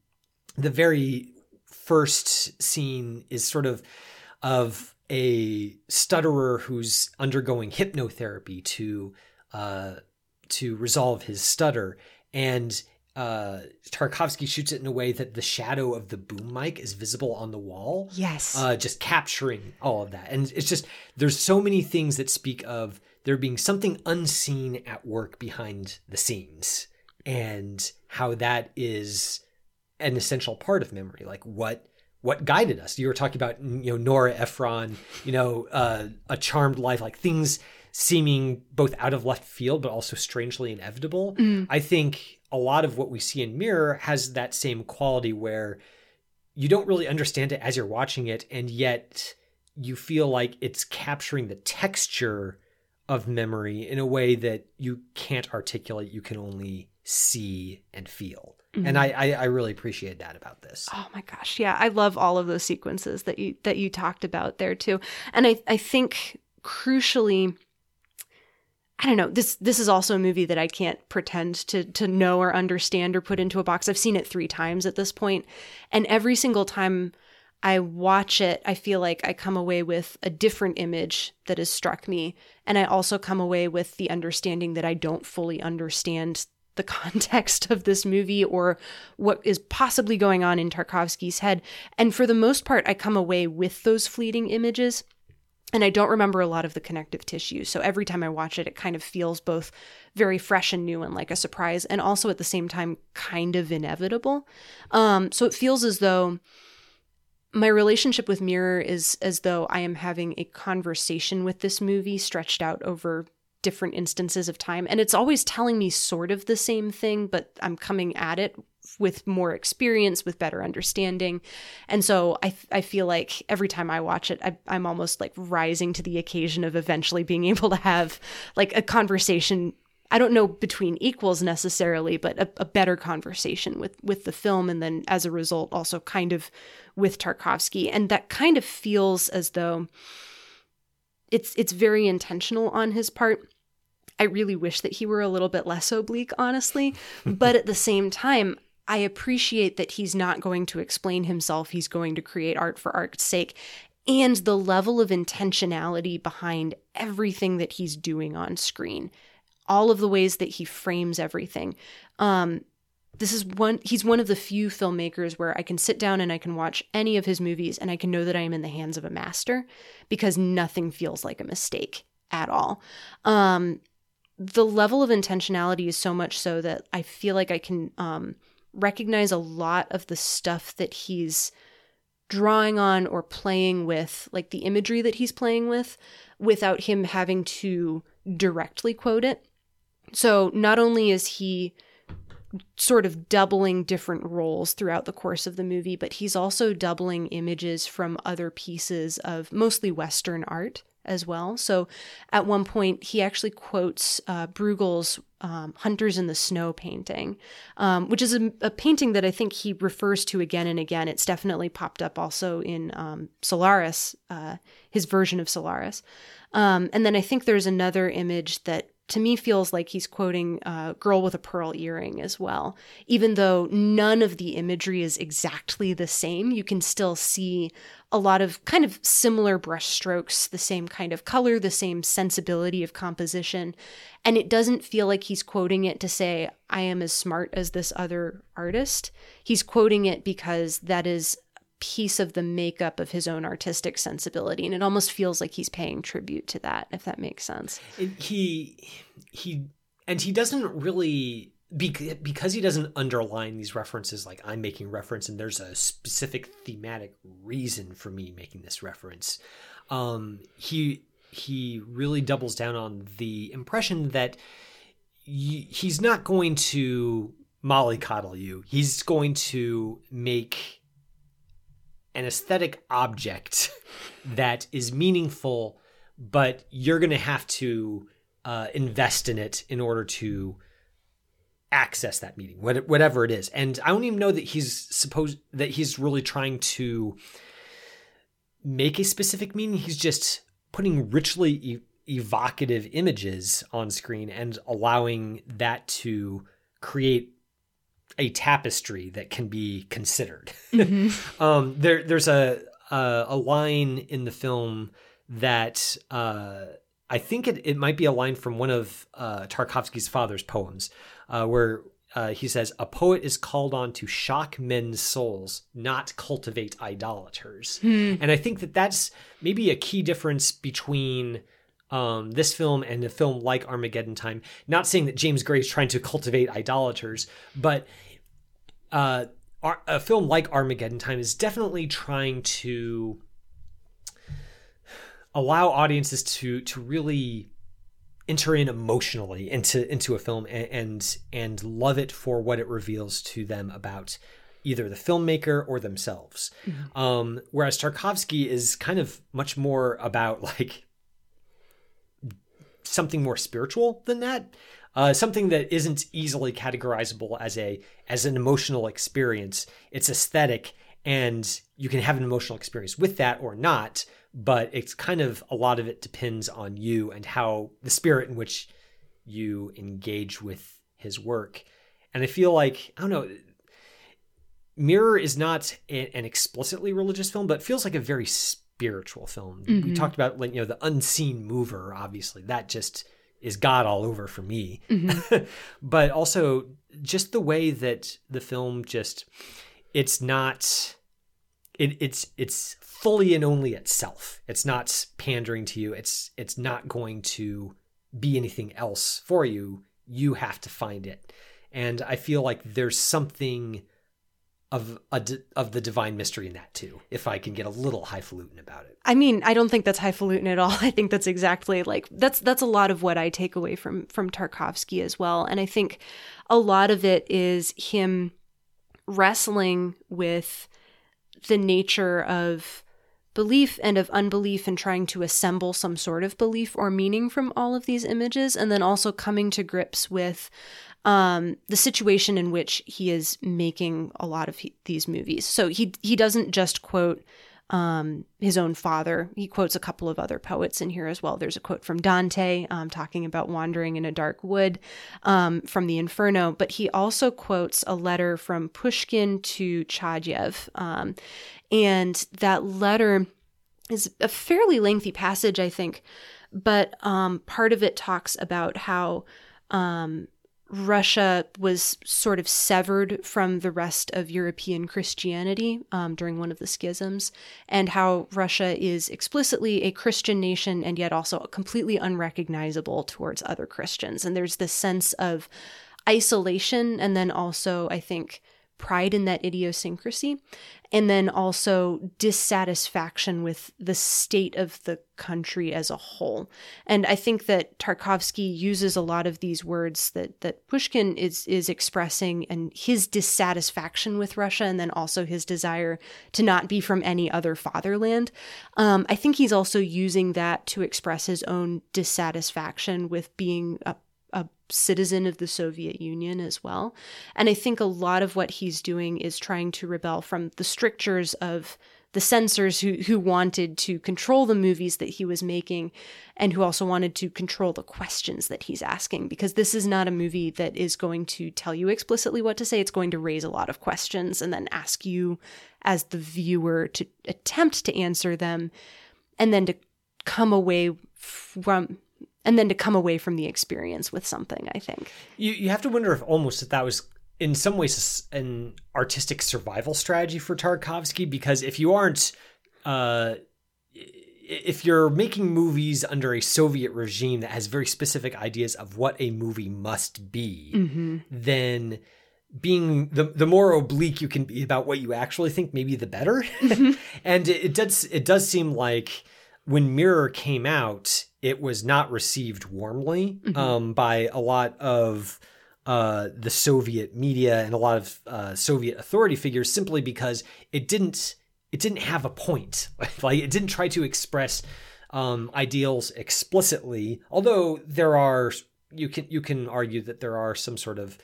the very first scene is sort of of a stutterer who's undergoing hypnotherapy to uh, to resolve his stutter. And uh, Tarkovsky shoots it in a way that the shadow of the boom mic is visible on the wall. Yes. Uh, just capturing all of that. And it's just, there's so many things that speak of there being something unseen at work behind the scenes and how that is an essential part of memory. Like what, what guided us. You were talking about you know Nora Ephron, you know, uh, a charmed life, like things seeming both out of left field but also strangely inevitable. Mm. I think a lot of what we see in Mirror has that same quality where you don't really understand it as you're watching it, and yet you feel like it's capturing the texture of memory in a way that you can't articulate. You can only see and feel. Mhm. And I, I, I really appreciate that about this. Oh my gosh, yeah, I love all of those sequences that you that you talked about there too, and I I think crucially, I don't know this this is also a movie that I can't pretend to to know or understand or put into a box. I've seen it three times at this point, and every single time I watch it, I feel like I come away with a different image that has struck me, and I also come away with the understanding that I don't fully understand the context of this movie or what is possibly going on in Tarkovsky's head. And for the most part, I come away with those fleeting images. And I don't remember a lot of the connective tissue. So every time I watch it, it kind of feels both very fresh and new and like a surprise, and also at the same time, kind of inevitable. Um, so it feels as though my relationship with Mirror is as though I am having a conversation with this movie stretched out over different instances of time. And it's always telling me sort of the same thing, but I'm coming at it with more experience, with better understanding. And so I, I feel like every time I watch it, I, I'm almost like rising to the occasion of eventually being able to have like a conversation. I don't know between equals necessarily, but a, a better conversation with with the film, and then as a result, also kind of with Tarkovsky, and that kind of feels as though it's it's very intentional on his part. I really wish that he were a little bit less oblique, honestly. but at the same time, I appreciate that he's not going to explain himself. He's going to create art for art's sake. And the level of intentionality behind everything that he's doing on screen, all of the ways that he frames everything. Um, this is one, he's one of the few filmmakers where I can sit down and I can watch any of his movies and I can know that I am in the hands of a master because nothing feels like a mistake at all. Um, the level of intentionality is so much so that I feel like I can um, recognize a lot of the stuff that he's drawing on or playing with, like the imagery that he's playing with, without him having to directly quote it. So not only is he sort of doubling different roles throughout the course of the movie, but he's also doubling images from other pieces of mostly Western art as well. So at one point, he actually quotes uh, Bruegel's um, Hunters in the Snow painting, um, which is a, a, painting that I think he refers to again and again. It's definitely popped up also in um, Solaris, uh, his version of Solaris. Um, and then I think there's another image that to me feels like he's quoting uh, Girl with a Pearl Earring as well. Even though none of the imagery is exactly the same, you can still see a lot of kind of similar brushstrokes, the same kind of color, the same sensibility of composition. And it doesn't feel like he's quoting it to say, I am as smart as this other artist. He's quoting it because that is piece of the makeup of his own artistic sensibility and it almost feels like he's paying tribute to that if that makes sense. It, he he and he doesn't really because he doesn't underline these references like i'm making reference and there's a specific thematic reason for me making this reference um he he really doubles down on the impression that he's not going to mollycoddle you. He's going to make an aesthetic object that is meaningful, but you're going to have to uh, invest in it in order to access that meaning, whatever it is. And I don't even know that he's supposed that he's really trying to make a specific meaning. He's just putting richly e- evocative images on screen and allowing that to create a tapestry that can be considered. Mm-hmm. um, there, there's a, a, a line in the film that uh, I think it, it might be a line from one of uh, Tarkovsky's father's poems, uh, where uh, he says, "A poet is called on to shock men's souls, not cultivate idolaters." Hmm. And I think that that's maybe a key difference between um, this film and a film like Armageddon Time. Not saying that James Gray is trying to cultivate idolaters, but uh, a film like Armageddon Time is definitely trying to allow audiences to to really enter in emotionally into into a film and, and and love it for what it reveals to them about either the filmmaker or themselves. Mm-hmm. Um, whereas Tarkovsky is kind of much more about like something more spiritual than that. Uh, something that isn't easily categorizable as a as an emotional experience. It's aesthetic, and you can have an emotional experience with that or not. But it's kind of a lot of it depends on you and how the spirit in which you engage with his work. And I feel like I don't know. Mirror is not a, an explicitly religious film, but feels like a very spiritual film. Mm-hmm. We talked about you know the unseen mover. Obviously, that just is God all over for me. Mm-hmm. but also just the way that the film just it's not it, it's it's fully and only itself. It's not pandering to you. It's it's not going to be anything else for you. You have to find it. And I feel like there's something of a, of the divine mystery in that too if i can get a little highfalutin about it. I mean i don't think that's highfalutin at all. I think that's exactly like that's that's a lot of what i take away from from tarkovsky as well. And i think a lot of it is him wrestling with the nature of belief and of unbelief and trying to assemble some sort of belief or meaning from all of these images and then also coming to grips with um, the situation in which he is making a lot of he, these movies. So he he doesn't just quote um, his own father. He quotes a couple of other poets in here as well. There's a quote from Dante um, talking about wandering in a dark wood um, from the Inferno, but he also quotes a letter from Pushkin to Chaadaev. Um, and that letter is a fairly lengthy passage, I think, but um, part of it talks about how um, Russia was sort of severed from the rest of European Christianity um, during one of the schisms, and how Russia is explicitly a Christian nation and yet also completely unrecognizable towards other Christians. And there's this sense of isolation, and then also, I think, pride in that idiosyncrasy and then also dissatisfaction with the state of the country as a whole. And I think that Tarkovsky uses a lot of these words that that Pushkin is is expressing and his dissatisfaction with Russia and then also his desire to not be from any other fatherland. Um, I think he's also using that to express his own dissatisfaction with being a a citizen of the Soviet Union as well. And I think a lot of what he's doing is trying to rebel from the strictures of the censors who, who wanted to control the movies that he was making and who also wanted to control the questions that he's asking because this is not a movie that is going to tell you explicitly what to say it's going to raise a lot of questions and then ask you as the viewer to attempt to answer them and then to come away from and then to come away from the experience with something i think you, you have to wonder if almost if that was in some ways an artistic survival strategy for tarkovsky because if you aren't uh, if you're making movies under a soviet regime that has very specific ideas of what a movie must be mm-hmm. then being the the more oblique you can be about what you actually think maybe the better mm-hmm. and it, it does it does seem like when mirror came out it was not received warmly mm-hmm. um, by a lot of uh, the Soviet media and a lot of uh, Soviet authority figures simply because it didn't it didn't have a point. like it didn't try to express um, ideals explicitly. Although there are you can you can argue that there are some sort of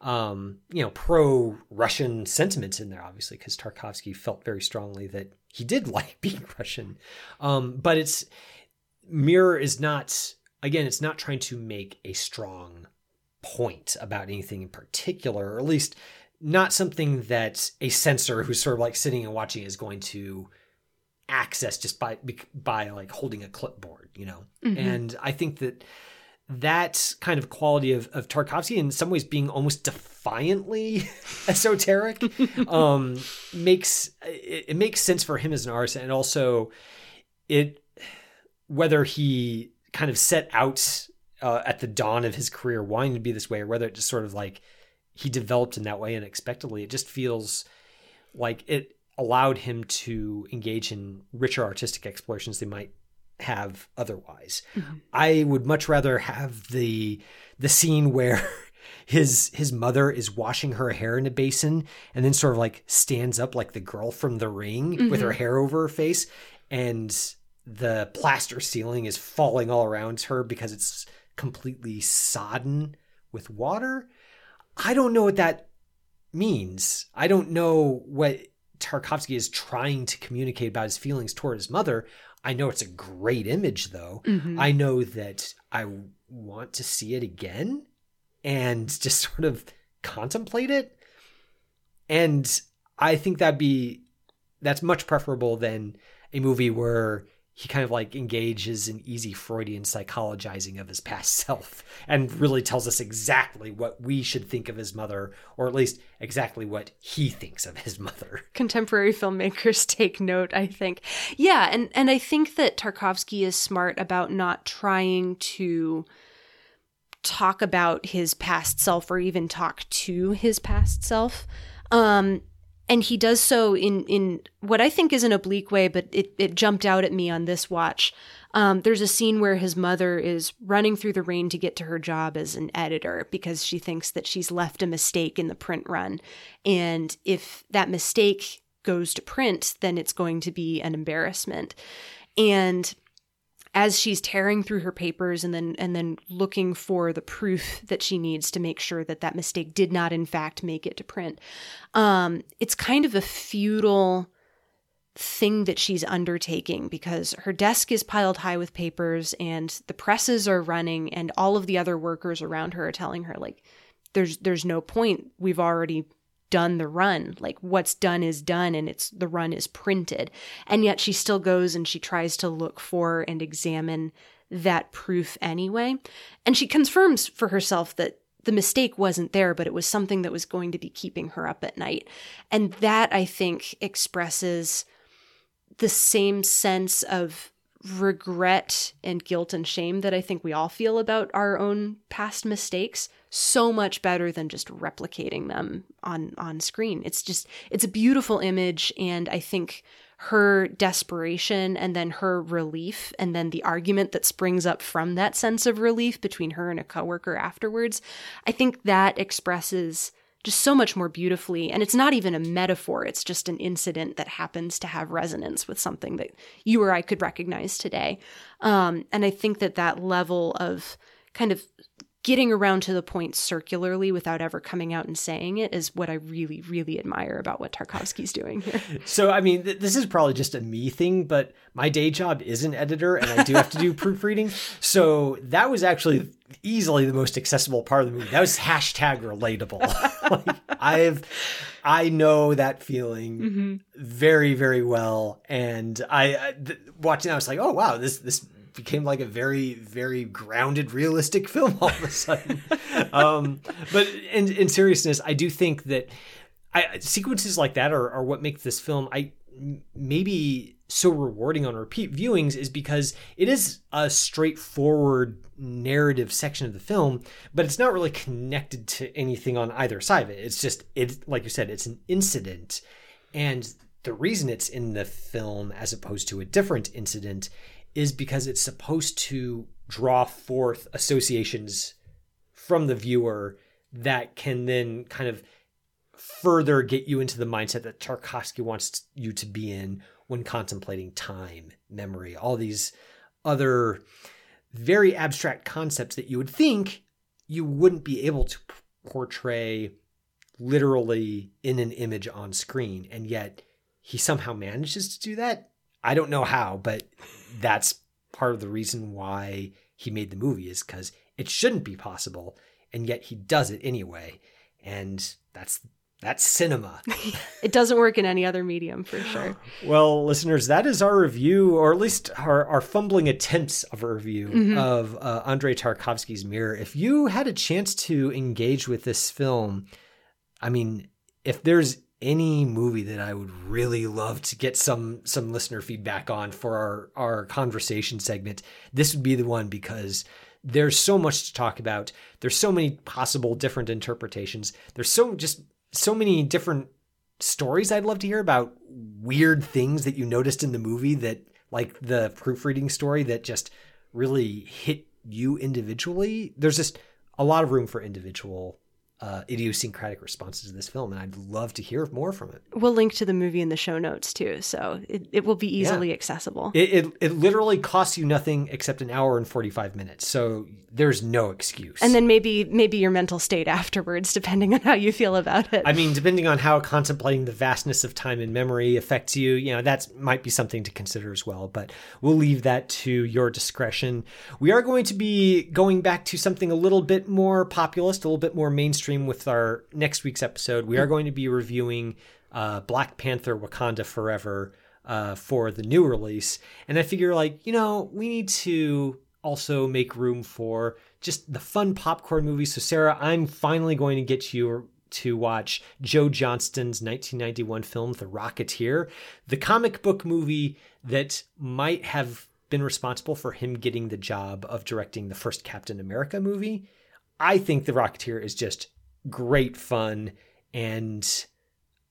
um, you know pro Russian sentiments in there, obviously, because Tarkovsky felt very strongly that he did like being Russian. Um, but it's Mirror is not, again, it's not trying to make a strong point about anything in particular, or at least not something that a censor who's sort of like sitting and watching is going to access just by by like holding a clipboard, you know. Mm-hmm. And I think that that kind of quality of, of Tarkovsky in some ways being almost defiantly esoteric um, makes it, it, makes sense for him as an artist and also it whether he kind of set out uh, at the dawn of his career wanting to be this way or whether it just sort of like he developed in that way unexpectedly it just feels like it allowed him to engage in richer artistic explorations they might have otherwise. Mm-hmm. I would much rather have the the scene where his his mother is washing her hair in a basin and then sort of like stands up like the girl from the ring mm-hmm. with her mm-hmm. hair over her face and the plaster ceiling is falling all around her because it's completely sodden with water. I don't know what that means. I don't know what Tarkovsky is trying to communicate about his feelings toward his mother. I know it's a great image, though. Mm-hmm. I know that I want to see it again and just sort of contemplate it. And I think that'd be that's much preferable than a movie where he kind of like engages in easy Freudian psychologizing of his past self and really tells us exactly what we should think of his mother, or at least exactly what he thinks of his mother. Contemporary filmmakers take note, I think. Yeah, and, and I think that Tarkovsky is smart about not trying to talk about his past self or even talk to his past self. Um, and he does so in in what I think is an oblique way, but it it jumped out at me on this watch. Um, there's a scene where his mother is running through the rain to get to her job as an editor because she thinks that she's left a mistake in the print run, and if that mistake goes to print, then it's going to be an embarrassment. And as she's tearing through her papers and then and then looking for the proof that she needs to make sure that that mistake did not in fact make it to print um, it's kind of a futile thing that she's undertaking because her desk is piled high with papers and the presses are running and all of the other workers around her are telling her like there's there's no point. We've already done the run. Like what's done is done and it's the run is printed. And yet she still goes and she tries to look for and examine that proof anyway. And she confirms for herself that the mistake wasn't there, but it was something that was going to be keeping her up at night. And that I think expresses the same sense of regret and guilt and shame that I think we all feel about our own past mistakes so much better than just replicating them on on screen. It's just it's a beautiful image and I think her desperation and then her relief and then the argument that springs up from that sense of relief between her and a coworker afterwards, I think that expresses just so much more beautifully. And it's not even a metaphor, it's just an incident that happens to have resonance with something that you or I could recognize today. Um, and I think that that level of kind of getting around to the point circularly without ever coming out and saying it is what I really, really admire about what Tarkovsky's doing here. So, I mean, th- this is probably just a me thing, but my day job is an editor and I do have to do proofreading. So, that was actually easily the most accessible part of the movie. That was hashtag relatable. like, I've, I know that feeling mm-hmm. very, very well. And I, I th- watching, I was like, oh, wow, this, this, became like a very very grounded realistic film all of a sudden. Um, but in, in seriousness i do think that I, sequences like that are, are what make this film i maybe so rewarding on repeat viewings is because it is a straightforward narrative section of the film but it's not really connected to anything on either side of it. It's just it like you said it's an incident. And the reason it's in the film as opposed to a different incident is because it's supposed to draw forth associations from the viewer that can then kind of further get you into the mindset that Tarkovsky wants you to be in when contemplating time, memory, all these other very abstract concepts that you would think you wouldn't be able to portray literally in an image on screen. And yet he somehow manages to do that. I don't know how, but that's part of the reason why he made the movie is because it shouldn't be possible, and yet he does it anyway, and that's that's cinema. it doesn't work in any other medium for sure. Well, listeners, that is our review, or at least our, our fumbling attempts of a review mm-hmm. of uh, Andrei Tarkovsky's Mirror. If you had a chance to engage with this film, I mean, if there's any movie that I would really love to get some some listener feedback on for our our conversation segment, this would be the one because there's so much to talk about. There's so many possible different interpretations. There's so just so many different stories I'd love to hear about weird things that you noticed in the movie that like the proofreading story that just really hit you individually. There's just a lot of room for individual uh, idiosyncratic responses to this film, and I'd love to hear more from it. We'll link to the movie in the show notes too, so it, it will be easily yeah. accessible. It, it, it literally costs you nothing except an hour and forty five minutes, so there's no excuse. And then maybe maybe your mental state afterwards, depending on how you feel about it. I mean, depending on how contemplating the vastness of time and memory affects you, you know, that might be something to consider as well. But we'll leave that to your discretion. We are going to be going back to something a little bit more populist, a little bit more mainstream stream with our next week's episode, we are going to be reviewing uh, Black Panther Wakanda Forever uh, for the new release. And I figure, like, you know, we need to also make room for just the fun popcorn movies. So, Sarah, I'm finally going to get you to watch Joe Johnston's 1991 film, The Rocketeer, the comic book movie that might have been responsible for him getting the job of directing the first Captain America movie. I think The Rocketeer is just great fun and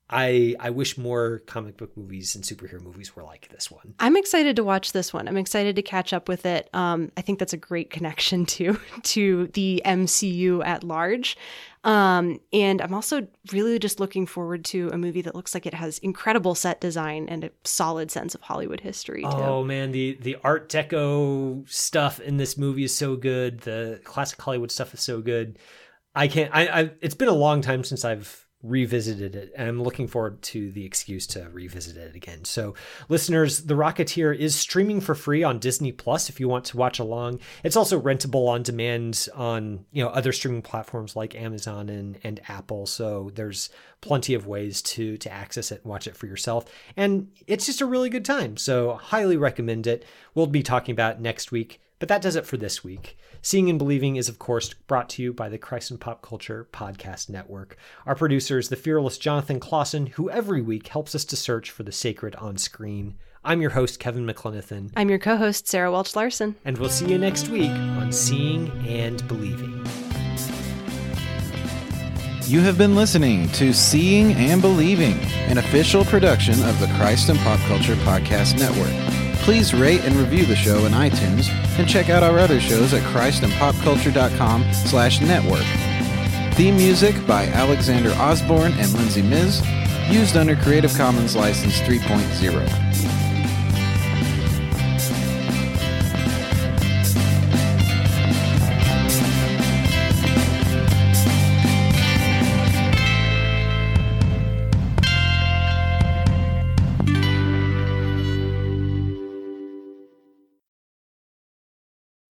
I I wish more comic book movies and superhero movies were like this one. I'm excited to watch this one. I'm excited to catch up with it. Um, I think that's a great connection to to the MCU at large. Um, and I'm also really just looking forward to a movie that looks like it has incredible set design and a solid sense of Hollywood history. Too. Oh man, the the Art Deco stuff in this movie is so good. The classic Hollywood stuff is so good. I can't. I, I. It's been a long time since I've revisited it and I'm looking forward to the excuse to revisit it again. So, listeners, The Rocketeer is streaming for free on Disney Plus if you want to watch along. It's also rentable on demand on, you know, other streaming platforms like Amazon and, and Apple. So, there's plenty of ways to to access it and watch it for yourself. And it's just a really good time. So, highly recommend it. We'll be talking about next week, but that does it for this week. Seeing and Believing is, of course, brought to you by the Christ and Pop Culture Podcast Network. Our producer is the fearless Jonathan Clausen, who every week helps us to search for the sacred on screen. I'm your host, Kevin McLenithan. I'm your co host, Sarah Welch Larson. And we'll see you next week on Seeing and Believing. You have been listening to Seeing and Believing, an official production of the Christ and Pop Culture Podcast Network. Please rate and review the show in iTunes and check out our other shows at christandpopculture.com slash network. Theme music by Alexander Osborne and Lindsay Miz, used under Creative Commons License 3.0.